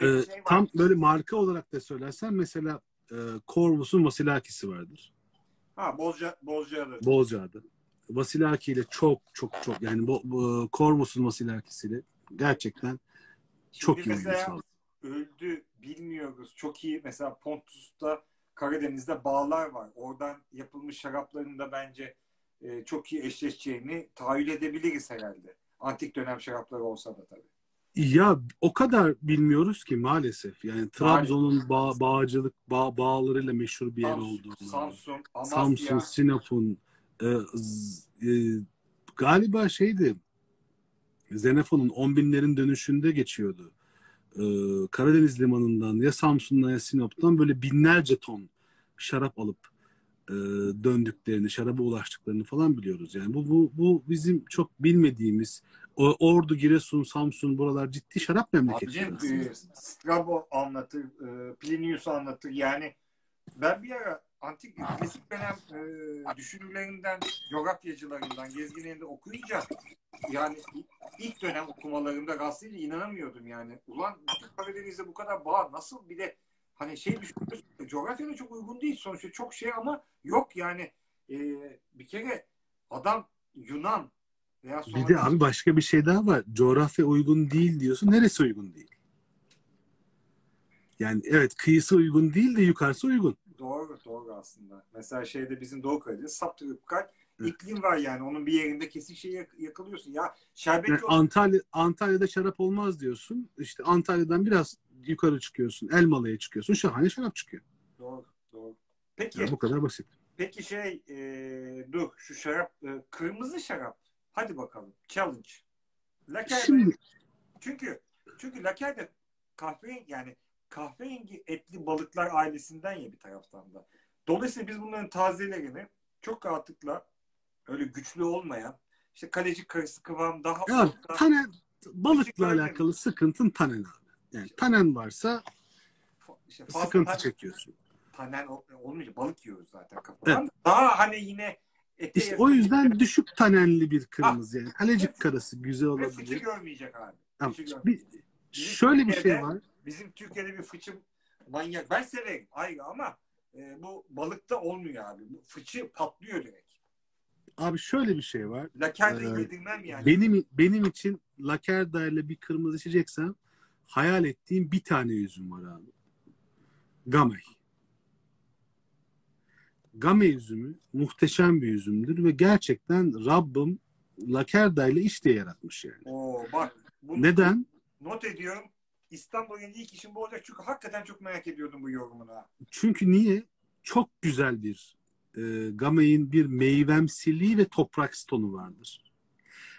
Ee, şey tam böyle marka olarak da söylersen mesela e, Corvus'un Vasilakis'i vardır. Ha Bozca, Bozcaada. Bozcaada. Vasilaki ile çok çok çok yani bu, bu Corvus'un Vasilakis'iyle gerçekten çok Şimdi iyi uyum mesela öldü bilmiyoruz. Çok iyi mesela Pontus'ta Karadeniz'de bağlar var. Oradan yapılmış şarapların da bence e, çok iyi eşleşeceğini tahayyül edebiliriz herhalde. Antik dönem şarapları olsa da tabii. Ya o kadar bilmiyoruz ki maalesef. Yani Trabzon'un bağ, bağcılık bağ, bağlarıyla meşhur bir yer Samsun, olduğunu. Samsun, Amasya. Samsun, Sinop'un e, e, galiba şeydi Xenofon'un 10 binlerin dönüşünde geçiyordu. E, Karadeniz limanından ya Samsun'dan ya Sinop'tan böyle binlerce ton şarap alıp e, döndüklerini, şaraba ulaştıklarını falan biliyoruz. Yani bu bu bu bizim çok bilmediğimiz Ordu, Giresun, Samsun buralar ciddi şarap memleketleri Abicim e, Strabo anlatır, e, Plinius anlatır. Yani ben bir ara antik klasik dönem e, düşünürlerinden, coğrafyacılarından, gezginlerinde okuyunca yani ilk dönem okumalarımda rastlayınca inanamıyordum yani. Ulan Karadeniz'de bu kadar bağ nasıl bir de hani şey düşünüyorsun coğrafyada çok uygun değil sonuçta çok şey ama yok yani e, bir kere adam Yunan veya sonra Bir de abi başka bir şey daha var. Coğrafya uygun değil diyorsun. Neresi uygun değil? Yani evet kıyısı uygun değil de yukarısı uygun. Doğru, doğru aslında. Mesela şeyde bizim Doğu Karadeniz subtropikal iklim var yani. Onun bir yerinde kesin şey yak- yakalıyorsun. Ya şerbetli Yani Antalya Antalya'da şarap olmaz diyorsun. İşte Antalya'dan biraz yukarı çıkıyorsun. Elmalı'ya çıkıyorsun. Şahane şarap çıkıyor. Doğru, doğru. Peki, Yani bu kadar basit. peki şey e, dur şu şarap e, kırmızı şarap. Hadi bakalım. Challenge. Laker Şimdi çünkü çünkü laker de yani kahverengi etli balıklar ailesinden ya bir taraftan da. Dolayısıyla biz bunların tazelerini çok rahatlıkla öyle güçlü olmayan işte kaleci karısı kıvam daha ya orta- tanen balıkla alakalı sıkıntın tanen abi. Yani tanen varsa işte fazla sıkıntı tan- çekiyorsun. Tanen ol- olmayınca balık yiyoruz zaten kafadan. Daha hani yine ete İşte o yüzden bir- düşük tanenli bir kırmızı yani. Kalecik karası güzel ve fıçı olabilir. görmeyecek abi. Tamam, Fıçı bir, şöyle bir şey var. Bizim Türkiye'de bir fıçı manyak. Ben severim ayrı ama e, bu balıkta olmuyor abi. Bu fıçı patlıyor direkt. Abi şöyle bir şey var. Laker'de Evet. yedirmem yani. Benim benim için Lakerda ile bir kırmızı içeceksem hayal ettiğim bir tane üzüm var abi. Gamay. Gamay üzümü muhteşem bir üzümdür ve gerçekten Rabbim Lakerda ile iş diye yaratmış yani. Oo bak. Bunu Neden? Not ediyorum. İstanbul'un ilk işim bu olacak. Çünkü hakikaten çok merak ediyordum bu yorumunu. Çünkü niye? Çok güzel bir e, Gamay'ın bir meyvemsiliği ve toprak tonu vardır.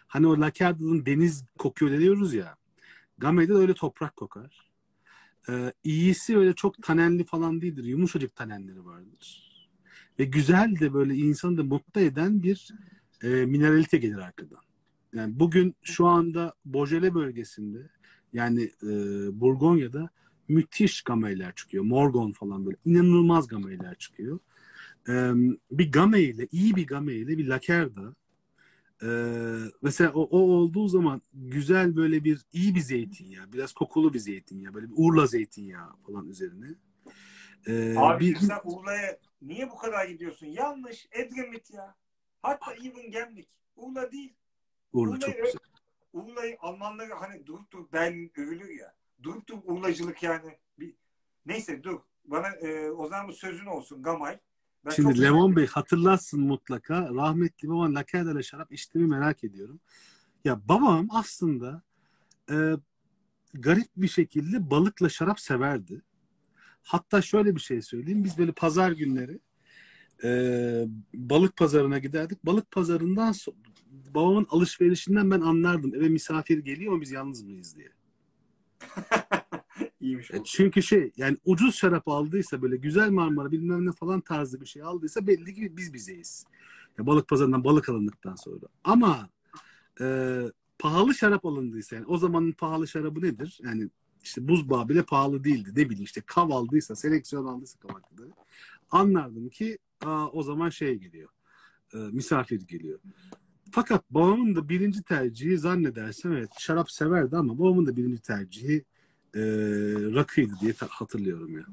Hani o Lakerda'nın deniz kokuyor diyoruz ya. Gamay'da da öyle toprak kokar. E, iyisi öyle çok tanenli falan değildir. Yumuşacık tanenleri vardır. Ve güzel de böyle insanı da mutlu eden bir e, mineralite gelir arkadan. Yani bugün şu anda Beaujolais bölgesinde yani e, Burgonya'da müthiş gameler çıkıyor. Morgon falan böyle inanılmaz gameler çıkıyor. Ee, bir game ile iyi bir game ile bir lakerda e, mesela o, o olduğu zaman güzel böyle bir iyi bir zeytinyağı biraz kokulu bir zeytinyağı böyle bir urla zeytinyağı falan üzerine. Ee, Abi bir, sen Urla'ya niye bu kadar gidiyorsun? Yanlış. Edremit ya. Hatta even Gemlik. Urla değil. urla çok güzel. Urla'yı Almanları hani durup durup Berlin övülür ya. Durup durup Urlacılık yani. Bir... Neyse dur. Bana e, o zaman bu sözün olsun Gamay. Ben Şimdi Levon Bey hatırlarsın mutlaka. Rahmetli babam Lakerda ile şarap içtiğimi merak ediyorum. Ya babam aslında e, garip bir şekilde balıkla şarap severdi. Hatta şöyle bir şey söyleyeyim. Biz böyle pazar günleri e, balık pazarına giderdik. Balık pazarından so- babamın alışverişinden ben anlardım. Eve misafir geliyor mu biz yalnız mıyız diye. İyiymiş E, çünkü şey yani ucuz şarap aldıysa böyle güzel Marmara bilmem ne falan tarzı bir şey aldıysa belli ki biz bizeyiz. Ya balık pazarından balık alındıktan sonra. Ama e, pahalı şarap alındıysa yani o zamanın pahalı şarabı nedir? Yani işte buzbağı bile pahalı değildi. Ne bileyim işte kav aldıysa, seleksiyon aldıysa kavakları. Anlardım ki aa, o zaman şey geliyor. e, misafir geliyor. Fakat babamın da birinci tercihi zannedersem evet şarap severdi ama babamın da birinci tercihi e, rakıydı diye hatırlıyorum ya.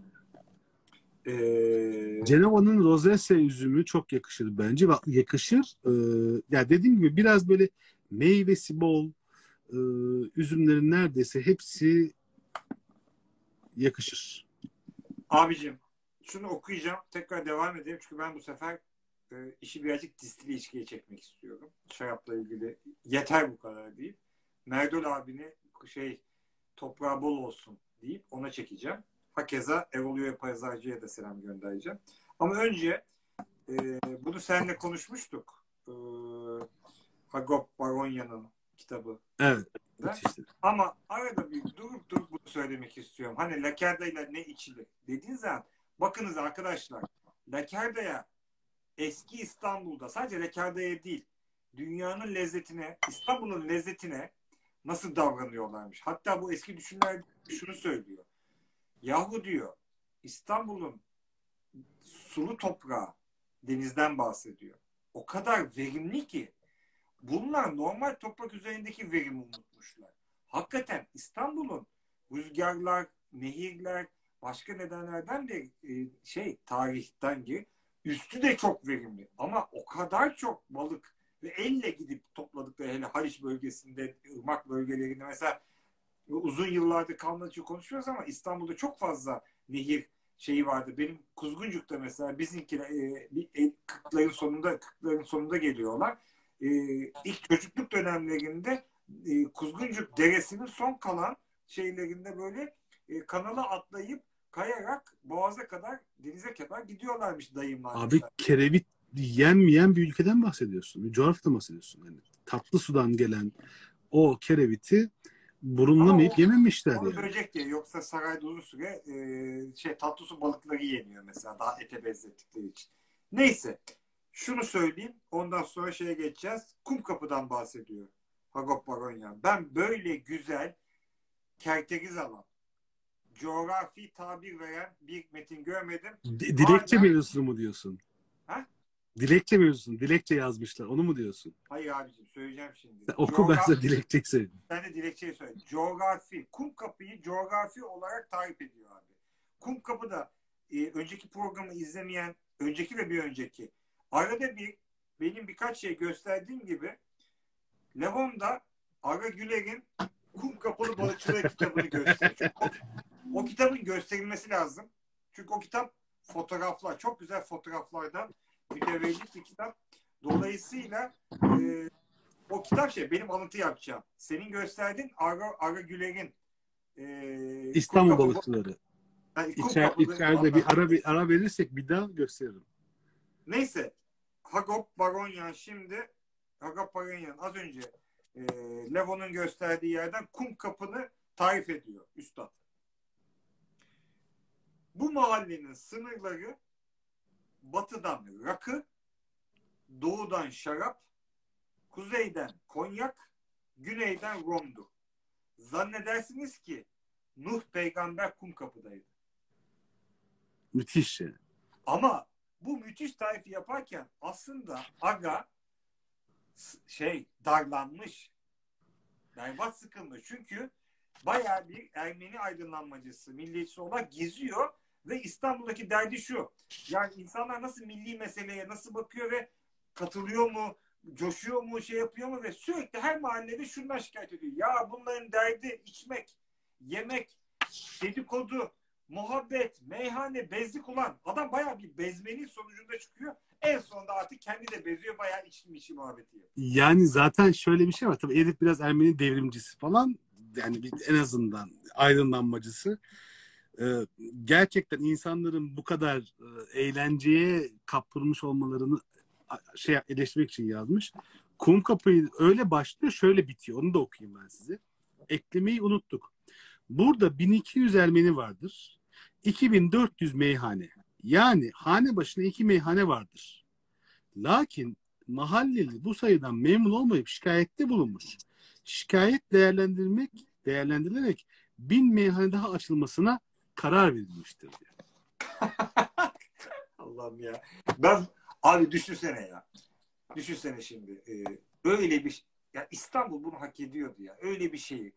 Ee, Cenova'nın Rosese üzümü çok yakışır bence. Yakışır. E, ya dediğim gibi biraz böyle meyvesi bol e, üzümlerin neredeyse hepsi yakışır. abicim şunu okuyacağım. Tekrar devam edeyim. Çünkü ben bu sefer e, işi birazcık distili ilişkiye çekmek istiyorum. Şarapla ilgili. Yeter bu kadar deyip. Merdol abini şey toprağı bol olsun deyip ona çekeceğim. Hakeza Erol Pazarcı'ya da selam göndereceğim. Ama önce e, bunu seninle konuşmuştuk. E, Hagop Baronya'nın kitabı. Evet. Müthiştir. Ama arada bir durup durup bunu söylemek istiyorum. Hani Lakerda ile ne içilir dediğin zaman bakınız arkadaşlar Lakerda'ya eski İstanbul'da sadece Lakerda'ya değil dünyanın lezzetine İstanbul'un lezzetine nasıl davranıyorlarmış. Hatta bu eski düşünler şunu söylüyor. Yahu diyor İstanbul'un sulu toprağı denizden bahsediyor. O kadar verimli ki bunlar normal toprak üzerindeki verimi unutmuşlar. Hakikaten İstanbul'un rüzgarlar, nehirler, başka nedenlerden de e, şey tarihten ki üstü de çok verimli. Ama o kadar çok balık ve elle gidip topladıkları hele Haliç bölgesinde, ırmak bölgelerinde mesela uzun yıllardır kalmadığı için konuşuyoruz ama İstanbul'da çok fazla nehir şeyi vardı. Benim Kuzguncuk'ta mesela bizimkiler e, e, kırkların sonunda kırkların sonunda geliyorlar. E, ilk çocukluk dönemlerinde e, Kuzguncuk Deresi'nin son kalan şeylerinde böyle e, kanala atlayıp kayarak boğaza kadar denize kadar gidiyorlarmış dayımlar. Abi kerevit yenmeyen bir ülkeden bahsediyorsun. Bir coğrafyadan bahsediyorsun. Yani tatlı sudan gelen o kereviti burunlamayıp Ama o- yememişler Onu yani. böcek diye yoksa sarayda uzun süre e, şey tatlı su balıkları yeniyor mesela daha ete benzettikleri için. Neyse şunu söyleyeyim ondan sonra şeye geçeceğiz. Kum kapıdan bahsediyor Hagop Baronyan. Ben böyle güzel kerteriz alan coğrafi tabir veren bir metin görmedim. Di- Dilekçe Hala- mevzusunu mu diyorsun? Ha? Dilekçe mevzusunu. Dilekçe yazmışlar. Onu mu diyorsun? Hayır abicim söyleyeceğim şimdi. Sen oku ben Coğrafi- sana dilekçeyi söyleyeyim. Ben de dilekçeyi söyle. Coğrafi. Kum kapıyı coğrafi olarak tarif ediyor abi. Kum kapıda e, önceki programı izlemeyen, önceki ve bir önceki arada bir benim birkaç şey gösterdiğim gibi Levon'da Ara Güler'in Kum Kapalı Balıkçılar kitabını gösteriyor. Çünkü o, o kitabın gösterilmesi lazım. Çünkü o kitap fotoğraflar, çok güzel fotoğraflardan mütevellit bir kitap. Dolayısıyla e, o kitap şey benim alıntı yapacağım. Senin gösterdiğin Ara, Ara Güler'in e, İstanbul Kumkapı- balıkçıları. Yani İçer, içeride bir ara bir ara verirsek bir daha gösteririm. Neyse. Hagop Baronyan şimdi Hagop Baronyan az önce e, Levo'nun gösterdiği yerden kum kapını tarif ediyor üstad. Bu mahallenin sınırları batıdan rakı, doğudan şarap, kuzeyden konyak, güneyden romdur. Zannedersiniz ki Nuh peygamber kum kapıdaydı. Müthiş. Ama bu müthiş tarifi yaparken aslında aga şey darlanmış. Berbat sıkılmış. Çünkü bayağı bir Ermeni aydınlanmacısı, milliyetçisi olarak geziyor ve İstanbul'daki derdi şu. Yani insanlar nasıl milli meseleye nasıl bakıyor ve katılıyor mu, coşuyor mu, şey yapıyor mu ve sürekli her mahallede şundan şikayet ediyor. Ya bunların derdi içmek, yemek, dedikodu, muhabbet, meyhane, bezlik olan adam bayağı bir bezmenin sonucunda çıkıyor. En sonunda artık kendi de beziyor bayağı içki mişi muhabbeti yapıyor. Yani zaten şöyle bir şey var. Tabii Elif biraz Ermeni devrimcisi falan. Yani bir, en azından aydınlanmacısı. Ee, gerçekten insanların bu kadar e, eğlenceye kaptırmış olmalarını şey eleştirmek için yazmış. Kum kapıyı öyle başlıyor şöyle bitiyor. Onu da okuyayım ben size. Eklemeyi unuttuk. Burada 1200 Ermeni vardır. 2400 meyhane. Yani hane başına iki meyhane vardır. Lakin mahalleli bu sayıdan memnun olmayıp şikayette bulunmuş. Şikayet değerlendirmek değerlendirilerek bin meyhane daha açılmasına karar verilmiştir. diyor. Allah'ım ya. Ben abi düşünsene ya. Düşünsene şimdi. e, öyle bir ya İstanbul bunu hak ediyordu ya. Öyle bir şeyi.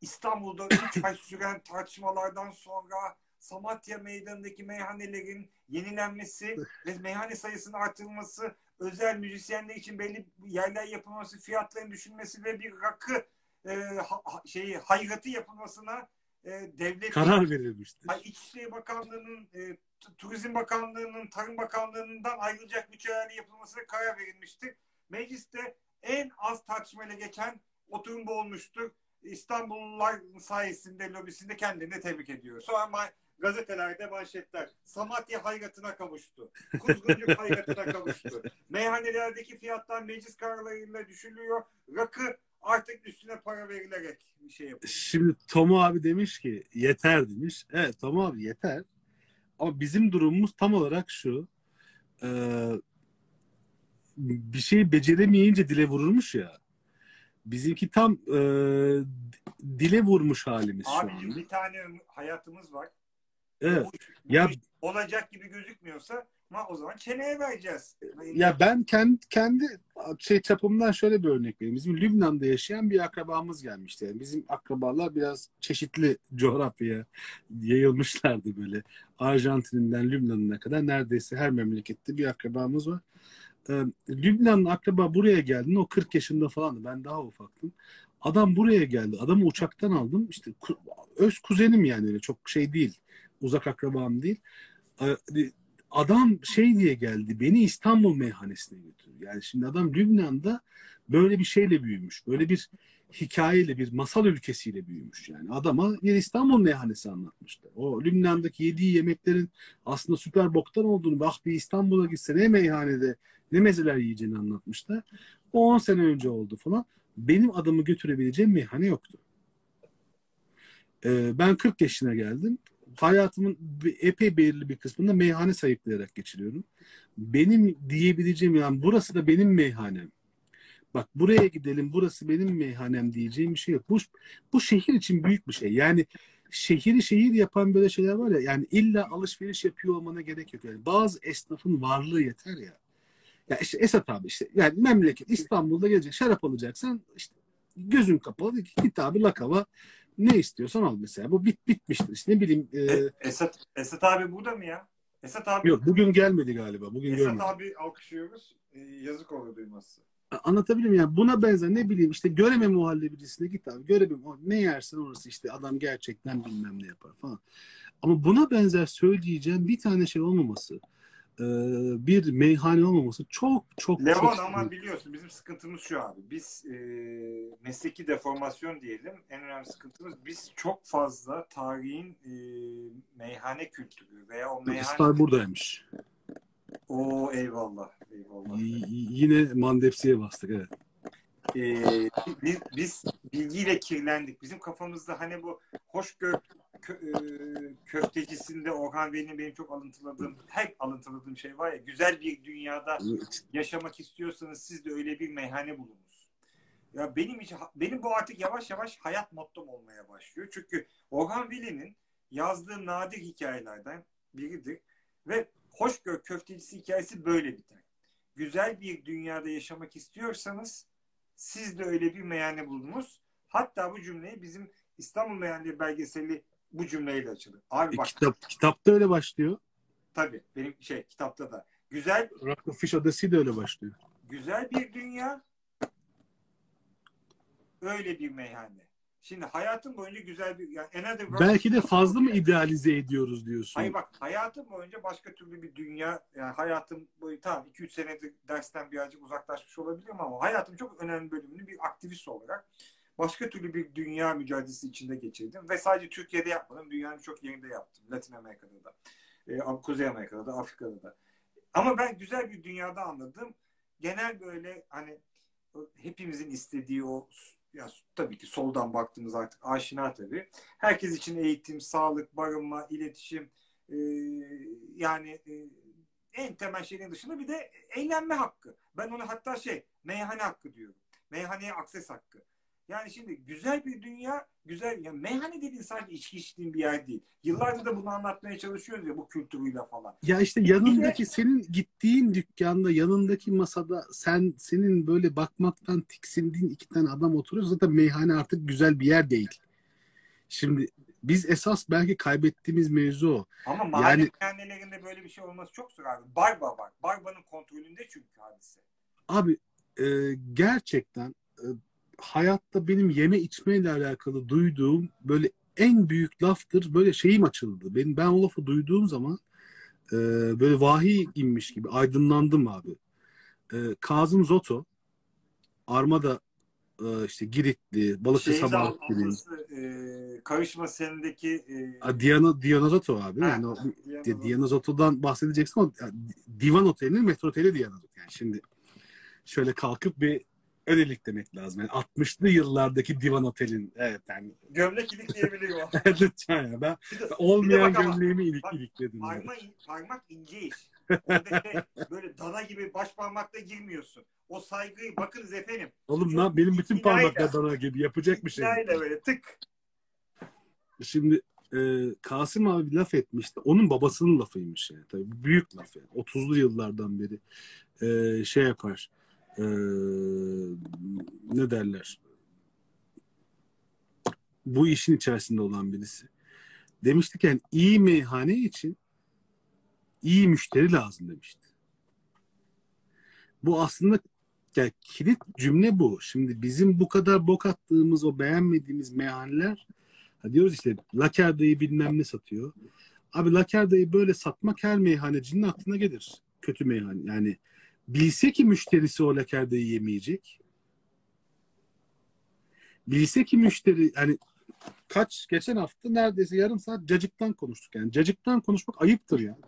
İstanbul'da 3 ay süren tartışmalardan sonra Samatya Meydanı'ndaki meyhanelerin yenilenmesi ve meyhane sayısının artırılması, özel müzisyenler için belli yerler yapılması, fiyatların düşülmesi ve bir rakı e, ha- şeyi hayratı yapılmasına e, devlet Karar verilmiştir. İçişleri Bakanlığı'nın, e, Turizm Bakanlığı'nın, Tarım Bakanlığı'ndan ayrılacak bütçelerle yapılmasına karar verilmiştir. Mecliste en az tartışmayla geçen oturum bu olmuştur. İstanbullular sayesinde, lobisinde kendini tebrik ediyor. Sonra ma- gazetelerde manşetler. Samatya hayratına kavuştu. Kuzguncuk hayratına kavuştu. Meyhanelerdeki fiyatlar meclis kararlarıyla düşülüyor. Rakı artık üstüne para verilerek bir şey yapıyor. Şimdi Tomo abi demiş ki yeter demiş. Evet Tomo abi yeter. Ama bizim durumumuz tam olarak şu. Ee, bir şeyi beceremeyince dile vururmuş ya. Bizimki tam e, dile vurmuş halimiz şu Abicim anda. bir tane hayatımız var. Evet. Bu, Ya olacak gibi gözükmüyorsa ama o zaman çeneye vereceğiz. Ya ben kendi, kendi şey çapımdan şöyle bir örnek vereyim. Bizim Lübnan'da yaşayan bir akrabamız gelmişti. Yani bizim akrabalar biraz çeşitli coğrafyaya yayılmışlardı böyle. Arjantin'den Lübnan'ına kadar neredeyse her memlekette bir akrabamız var. Ee, Lübnanlı akraba buraya geldiğinde o 40 yaşında falandı. Ben daha ufaktım. Adam buraya geldi. Adamı uçaktan aldım. İşte öz kuzenim yani öyle çok şey değil. Uzak akrabam değil. Ee, adam şey diye geldi. Beni İstanbul meyhanesine götürdü. Yani şimdi adam Lübnan'da böyle bir şeyle büyümüş. Böyle bir hikayeyle, bir masal ülkesiyle büyümüş yani. Adama bir İstanbul meyhanesi anlatmıştı. O Lübnan'daki yediği yemeklerin aslında süper boktan olduğunu, bak bir İstanbul'a gitse ne meyhanede ne mezeler yiyeceğini anlatmışlar. O 10 sene önce oldu falan. Benim adamı götürebileceğim meyhane yoktu. Ee, ben 40 yaşına geldim. Hayatımın epey belirli bir kısmında meyhane sayıklayarak geçiriyorum. Benim diyebileceğim yani burası da benim meyhanem. Bak buraya gidelim burası benim meyhanem diyeceğim bir şey yok. Bu, bu şehir için büyük bir şey. Yani şehri şehir yapan böyle şeyler var ya yani illa alışveriş yapıyor olmana gerek yok. Yani bazı esnafın varlığı yeter ya. Ya işte Esat abi işte yani memleket İstanbul'da gelecek şarap alacaksan işte gözün kapalı git lakava ne istiyorsan al mesela. Bu bit bitmiştir. İşte ne bileyim e, E, Esat, Esat abi burada mı ya? Esat abi yok bugün gelmedi galiba. Bugün Esat görmedim. abi alkışlıyoruz. E, yazık olur duyması. Anlatabiliyor muyum? Yani buna benzer ne bileyim işte Göreme muhallebicisine git abi. Göreme ne yersin orası işte adam gerçekten bilmem ne yapar falan. Ama buna benzer söyleyeceğim bir tane şey olmaması. E, bir meyhane olmaması çok çok Levan çok ama biliyorsun bizim sıkıntımız şu abi. Biz e, mesleki deformasyon diyelim. En önemli sıkıntımız biz çok fazla tarihin e, meyhane kültürü veya o meyhane... Star buradaymış. O eyvallah. Eyvallah. Y- yine mandepsiye bastık evet. Ee, biz, biz bilgiyle kirlendik. Bizim kafamızda hani bu hoş gö kö, e, köftecisinde Orhan Veli'nin benim çok alıntıladığım, hep alıntıladığım şey var ya, güzel bir dünyada yaşamak istiyorsanız siz de öyle bir meyhane bulunuz. Ya benim için benim bu artık yavaş yavaş hayat mottom olmaya başlıyor. Çünkü Orhan Veli'nin yazdığı nadir hikayelerden biridir ve Hoşgör köftecisi hikayesi böyle biter. Güzel bir dünyada yaşamak istiyorsanız siz de öyle bir meyhane bulunuz. Hatta bu cümleyi bizim İstanbul Meyhaneleri belgeseli bu cümleyle açılır. Abi E, bak kitap, kitapta öyle başlıyor. tabii benim şey kitapta da güzel Rockfish Odyssey de öyle başlıyor. güzel bir dünya öyle bir meyhane. Şimdi hayatım boyunca güzel bir yani another world- Belki de fazla mı idealize ediyoruz diyorsun? Hayır bak hayatım boyunca başka türlü bir dünya yani hayatım boyu tamam 2-3 senedir dersten birazcık uzaklaşmış olabilirim ama hayatım çok önemli bölümünü bir aktivist olarak başka türlü bir dünya mücadelesi içinde geçirdim ve sadece Türkiye'de yapmadım. Dünyanın çok yerinde yaptım. Latin Amerika'da da, e, Kuzey Amerika'da da, Afrika'da da. Ama ben güzel bir dünyada anladım. Genel böyle hani hepimizin istediği o ya tabii ki soldan baktığımız artık aşina tabii. Herkes için eğitim, sağlık, barınma, iletişim e, yani e, en temel şeylerin dışında bir de eğlenme hakkı. Ben onu hatta şey meyhane hakkı diyorum. Meyhaneye akses hakkı. Yani şimdi güzel bir dünya, güzel yani meyhane dediğin sadece içki içtiğin bir yer değil. Yıllardır da bunu anlatmaya çalışıyoruz ya bu kültürüyle falan. Ya işte yanındaki senin gittiğin dükkanda yanındaki masada sen senin böyle bakmaktan tiksindiğin iki tane adam oturuyor. Zaten meyhane artık güzel bir yer değil. Şimdi biz esas belki kaybettiğimiz mevzu o. Ama mahalle Yani- meyhanelerinde böyle bir şey olması çok zor abi. Barba var. Barbanın kontrolünde çünkü hadise. Abi e, gerçekten e, hayatta benim yeme içmeyle alakalı duyduğum böyle en büyük laftır. Böyle şeyim açıldı. Benim ben o lafı duyduğum zaman e, böyle vahiy inmiş gibi aydınlandım abi. E, Kazım Zoto Armada e, işte Giritli, Balıkesir Şeyde Sabahattin'in e, karışma senindeki e, Diana, Diana Zoto abi. Ha, Yani o, Diana Di- Diana Zoto'dan bahsedeceksin ama ya, Divan Oteli'nin metro oteli Diana Zoto. Yani şimdi şöyle kalkıp bir öylelik demek lazım. Yani 60'lı yıllardaki Divan Otel'in evet yani gömlek ilikleyebiliyor. lütfen ya ben de- olmayan gömleğimi ilik, bak, ilikledim. yani. Parma, parmak ince iş. Böyle dana gibi baş parmakla girmiyorsun. O saygıyı bakınız efendim. Oğlum lan benim bütün parmaklar dana gibi yapacak bir şey. İtinayla böyle tık. Şimdi e, Kasım abi laf etmişti. Onun babasının lafıymış yani. Tabii büyük laf yani. 30'lu yıllardan beri e, şey yapar. E, ne derler? Bu işin içerisinde olan birisi. Demişti ki yani iyi meyhane için iyi müşteri lazım demişti. Bu aslında yani kilit cümle bu. Şimdi bizim bu kadar bok attığımız o beğenmediğimiz meyhaneler Ha diyoruz işte lakerdayı bilmem ne satıyor. Abi lakerdayı böyle satmak her meyhanecinin aklına gelir. Kötü meyhane. Yani bilse ki müşterisi o lakerdayı yemeyecek. Bilse ki müşteri yani kaç geçen hafta neredeyse yarım saat cacıktan konuştuk yani. Cacıktan konuşmak ayıptır ya.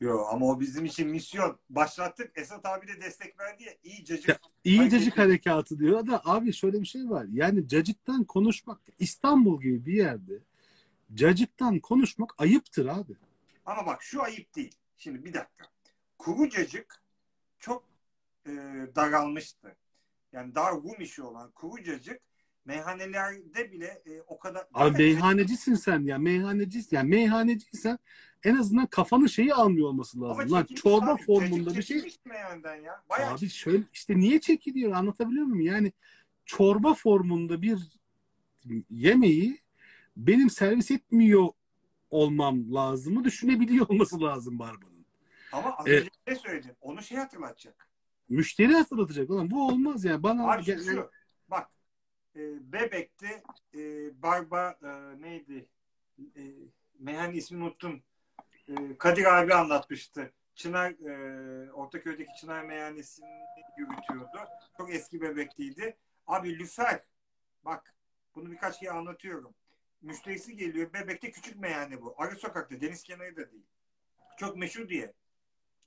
Yo ama o bizim için misyon. Başlattık. Esat abi de destek verdi ya. İyi cacık. Ya, İyi Ay, cacık harekatı diyor da abi şöyle bir şey var. Yani cacıktan konuşmak İstanbul gibi bir yerde cacıktan konuşmak ayıptır abi. Ama bak şu ayıp değil. Şimdi bir dakika. Kuru cacık çok e, daralmıştı. Yani dar Rum işi olan kuru cacık meyhanelerde bile e, o kadar... Abi meyhanecisin sen ya meyhanecisin. Yani meyhaneciysen en azından kafanın şeyi almıyor olması Ama lazım. Lan çorba abi, formunda bir şey. meyhaneden ya. Bayağı Abi şöyle işte niye çekiliyor anlatabiliyor muyum? Yani çorba formunda bir yemeği benim servis etmiyor olmam lazımı düşünebiliyor olması lazım Barba'nın. Ama az E- önce ne söyledin? Onu şey hatırlatacak. Müşteri hatırlatacak olan bu olmaz yani. Bana Abi gel- şu bak e, Bebek'te e, Barba e, neydi? E, meyhane ismini unuttum. e, Kadir abi anlatmıştı. Çınar e, Ortaköy'deki Çınar Meyhanesi'ni yürütüyordu. Çok eski bebekliydi. Abi lüfer bak bunu birkaç kere anlatıyorum. Müşterisi geliyor. Bebekte küçük meyhane bu. Arı sokakta. Deniz kenarı da değil. Çok meşhur diye.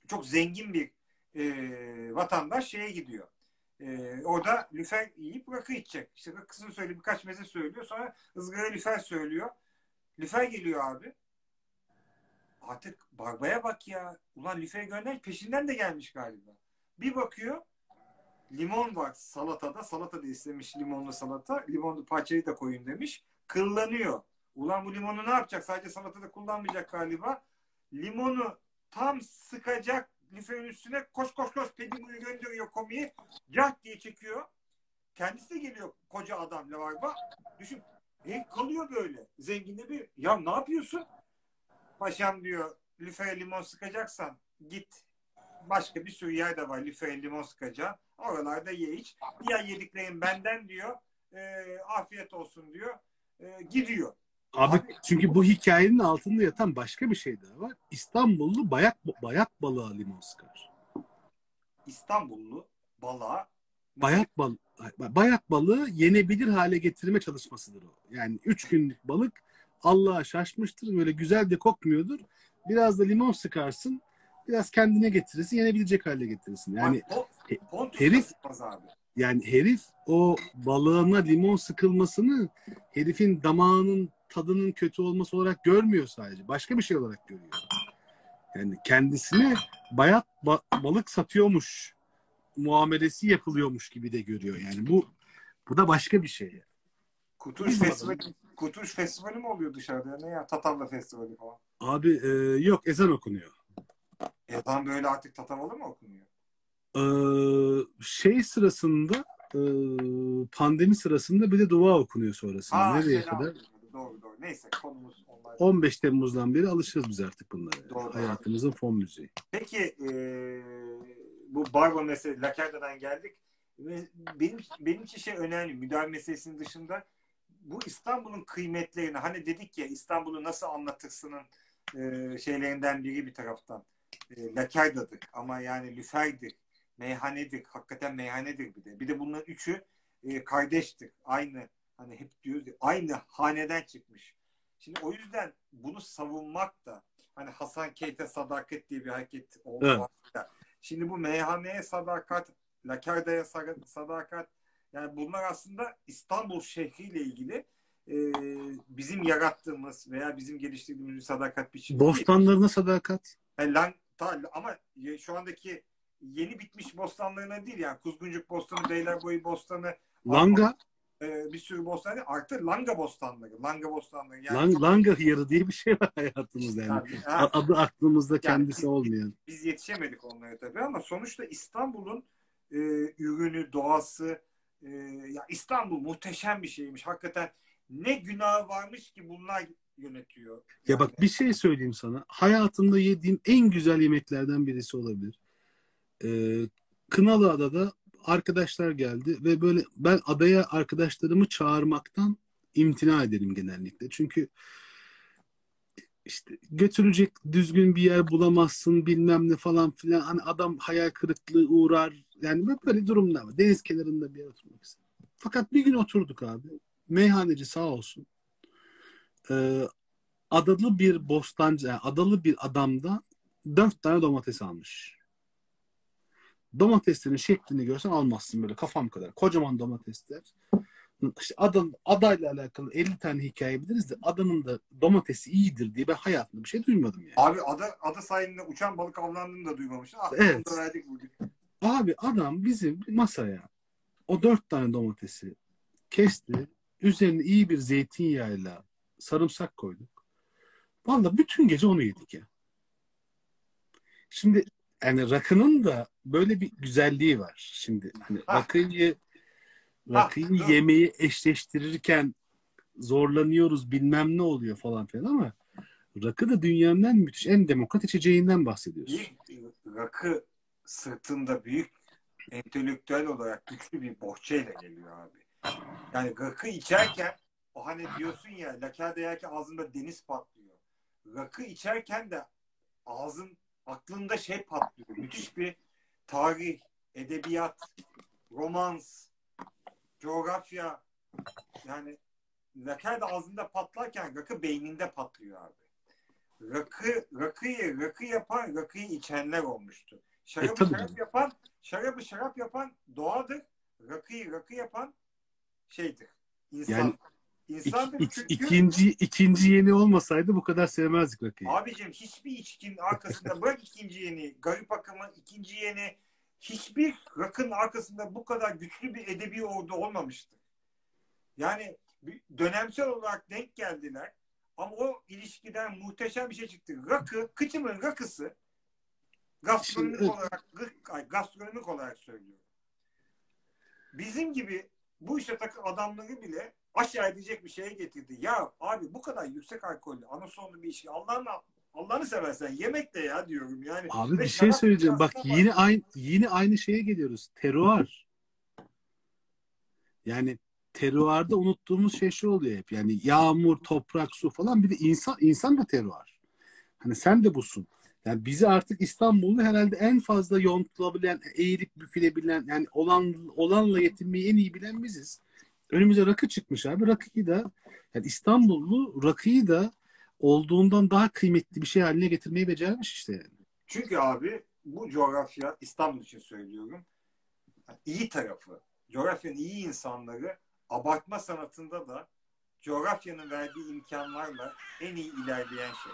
Çok zengin bir e, vatandaş şeye gidiyor. E, orada lüfer yiyip rakı içecek. İşte rakısını söylüyor. Birkaç meze söylüyor. Sonra ızgara lüfer söylüyor. Lüfer geliyor abi. Artık barbaya bak ya. Ulan lüfer gönder peşinden de gelmiş galiba. Bir bakıyor limon var salatada. Salata da istemiş limonlu salata. Limonlu parçayı da koyun demiş. Kıllanıyor. Ulan bu limonu ne yapacak? Sadece salatada kullanmayacak galiba. Limonu tam sıkacak lüferin üstüne koş koş koş Pedigree gönderiyor komiyi. Cah diye çekiyor. Kendisi de geliyor koca adam lavarba. Düşün. E, kalıyor böyle. Zenginde bir. Ya ne yapıyorsun? Paşam diyor lüfere limon sıkacaksan git. Başka bir sürü yer de var lüfere limon sıkacağım. Oralarda ye iç. Diğer yediklerin benden diyor. E, afiyet olsun diyor. E, gidiyor. Abi, çünkü bu hikayenin altında yatan başka bir şey daha var. İstanbullu bayat bayat balığa limon sıkar. İstanbullu balığa Bayat bal bayat balığı yenebilir hale getirme çalışmasıdır o. Yani üç günlük balık Allah'a şaşmıştır. Böyle güzel de kokmuyordur. Biraz da limon sıkarsın. Biraz kendine getirirsin. Yenebilecek hale getirirsin. Yani Bak, o- herif- yani herif o balığına limon sıkılmasını herifin damağının tadının kötü olması olarak görmüyor sadece. Başka bir şey olarak görüyor. Yani kendisine bayat ba- balık satıyormuş muamelesi yapılıyormuş gibi de görüyor. Yani bu bu da başka bir şey. Bilmiyorum. Festivali, Kurtuluş Festivali mi oluyor dışarıda? Ne ya? Tatavla Festivali falan. Abi e, yok ezan okunuyor. Ezan böyle artık tatavalı mı okunuyor? E, şey sırasında e, pandemi sırasında bir de dua okunuyor sonrasında. Aa, Nereye kadar? Doğru doğru. Neyse konumuz onlar. 15 Temmuz'dan beri alışırız biz artık bunlara. Doğru. Hayatımızın fon müziği. Peki eee, bu Barba meselesi, Lakerda'dan geldik. Ve benim benim için şey önemli. Müdahale meselesinin dışında bu İstanbul'un kıymetlerini hani dedik ya İstanbul'u nasıl anlatırsının eee, şeylerinden biri bir taraftan. E, Lakerda'dır ama yani lüferdir, meyhanedir. Hakikaten meyhanedir bir de. Bir de bunların üçü e, kardeştir. Aynı hani hep diyoruz ya, aynı haneden çıkmış. Şimdi o yüzden bunu savunmak da hani Hasan Keyte sadakat diye bir hareket. Evet. aslında. Şimdi bu meyhaneye sadakat, Lakarda'ya sa- sadakat yani bunlar aslında İstanbul şehriyle ilgili e, bizim yarattığımız veya bizim geliştirdiğimiz bir sadakat biçimi değil. Bostanlarına sadakat. Yani lan, ta- ama şu andaki yeni bitmiş bostanlarına değil yani Kuzguncuk Bostanı, Beylerboyu Bostanı, Langa, e, bir sürü bostan değil, artı Langa Bostanları, Langa Bostanları. Yani lang, çok- langa hıyarı diye bir şey var hayatımızda yani. Ha, A- Adı aklımızda kendisi biz- olmayan. biz yetişemedik onlara tabii ama sonuçta İstanbul'un e, ürünü, doğası, e, ya İstanbul muhteşem bir şeymiş. Hakikaten ne günah varmış ki bunlar yönetiyor. Ya Yani bak bir şey söyleyeyim sana. Hayatımda yediğim en güzel yemeklerden birisi olabilir. Ee, Kınalıada'da arkadaşlar geldi ve böyle ben adaya arkadaşlarımı çağırmaktan imtina ederim genellikle. Çünkü işte götürecek düzgün bir yer bulamazsın bilmem ne falan filan. Hani adam hayal kırıklığı uğrar. Yani böyle- durumlar var. Deniz kenarında bir yer oturmak istedim. Fakat bir gün oturduk abi. Meyhaneci sağ olsun. Ee, adalı bir bostancı, yani adalı bir adamda dört tane domates almış. Domateslerin şeklini görsen almazsın böyle kafam kadar. Kocaman domatesler. İşte adam, adayla alakalı 50 tane hikaye biliriz de adanın da domatesi iyidir diye ben hayatımda bir şey duymadım yani. Abi ada, ada sahilinde uçan balık avlandığını da duymamıştım. Evet. verdik bugün. Abi adam bizim masaya o dört tane domatesi kesti. Üzerine iyi bir zeytinyağıyla sarımsak koyduk. Vallahi bütün gece onu yedik ya. Şimdi yani rakının da böyle bir güzelliği var. Şimdi hani Ha. rakıyı Ha, rakıyı dur. yemeği eşleştirirken zorlanıyoruz bilmem ne oluyor falan filan ama rakı da dünyanın en müthiş en demokrat içeceğinden bahsediyorsun. Rakı sırtında büyük entelektüel olarak güçlü bir bohçayla geliyor abi. Yani rakı içerken o hani diyorsun ya lakerde yerken ağzında deniz patlıyor. Rakı içerken de ağzın aklında şey patlıyor. Müthiş bir tarih, edebiyat, romans, coğrafya yani Laker de ağzında patlarken rakı beyninde patlıyor abi. Rakı, rakıyı, rakı yapan, rakıyı içenler olmuştu. Şarabı E, şarap yapan, şarabı şarap yapan doğadır. Rakıyı rakı yapan şeydir. İnsan. Yani İnsandır İk- çünkü ikinci, ikinci yeni olmasaydı bu kadar sevmezdik rakıyı. abicim hiçbir içkin arkasında bırak ikinci yeni, garip akımın ikinci yeni hiçbir rakın arkasında bu kadar güçlü bir edebi ordu olmamıştır. Yani dönemsel olarak denk geldiler ama o ilişkiden muhteşem bir şey çıktı. Rakı, kıçımın rakısı gastronomik Şimdi- olarak ay, gastronomik olarak söylüyorum. Bizim gibi bu işe takı adamları bile aşağı edecek bir şeye getirdi. Ya abi bu kadar yüksek alkollü anasonlu bir içki Allah'ını Allah'ını seversen yemek de ya diyorum yani. Abi Ve bir şey söyleyeceğim. Bak yine aynı yine aynı şeye geliyoruz. Teruar. Yani teruarda unuttuğumuz şey şu oluyor hep. Yani yağmur, toprak, su falan bir de insan insan da teruar. Hani sen de busun. Yani bizi artık İstanbul'da herhalde en fazla yontulabilen, eğilip bükülebilen, yani olan olanla yetinmeyi en iyi bilen biziz. Önümüze rakı çıkmış abi. Rakıyı da yani İstanbullu rakıyı da olduğundan daha kıymetli bir şey haline getirmeyi becermiş işte yani. Çünkü abi bu coğrafya İstanbul için söylüyorum. iyi tarafı, coğrafyanın iyi insanları abartma sanatında da coğrafyanın verdiği imkanlarla en iyi ilerleyen şey.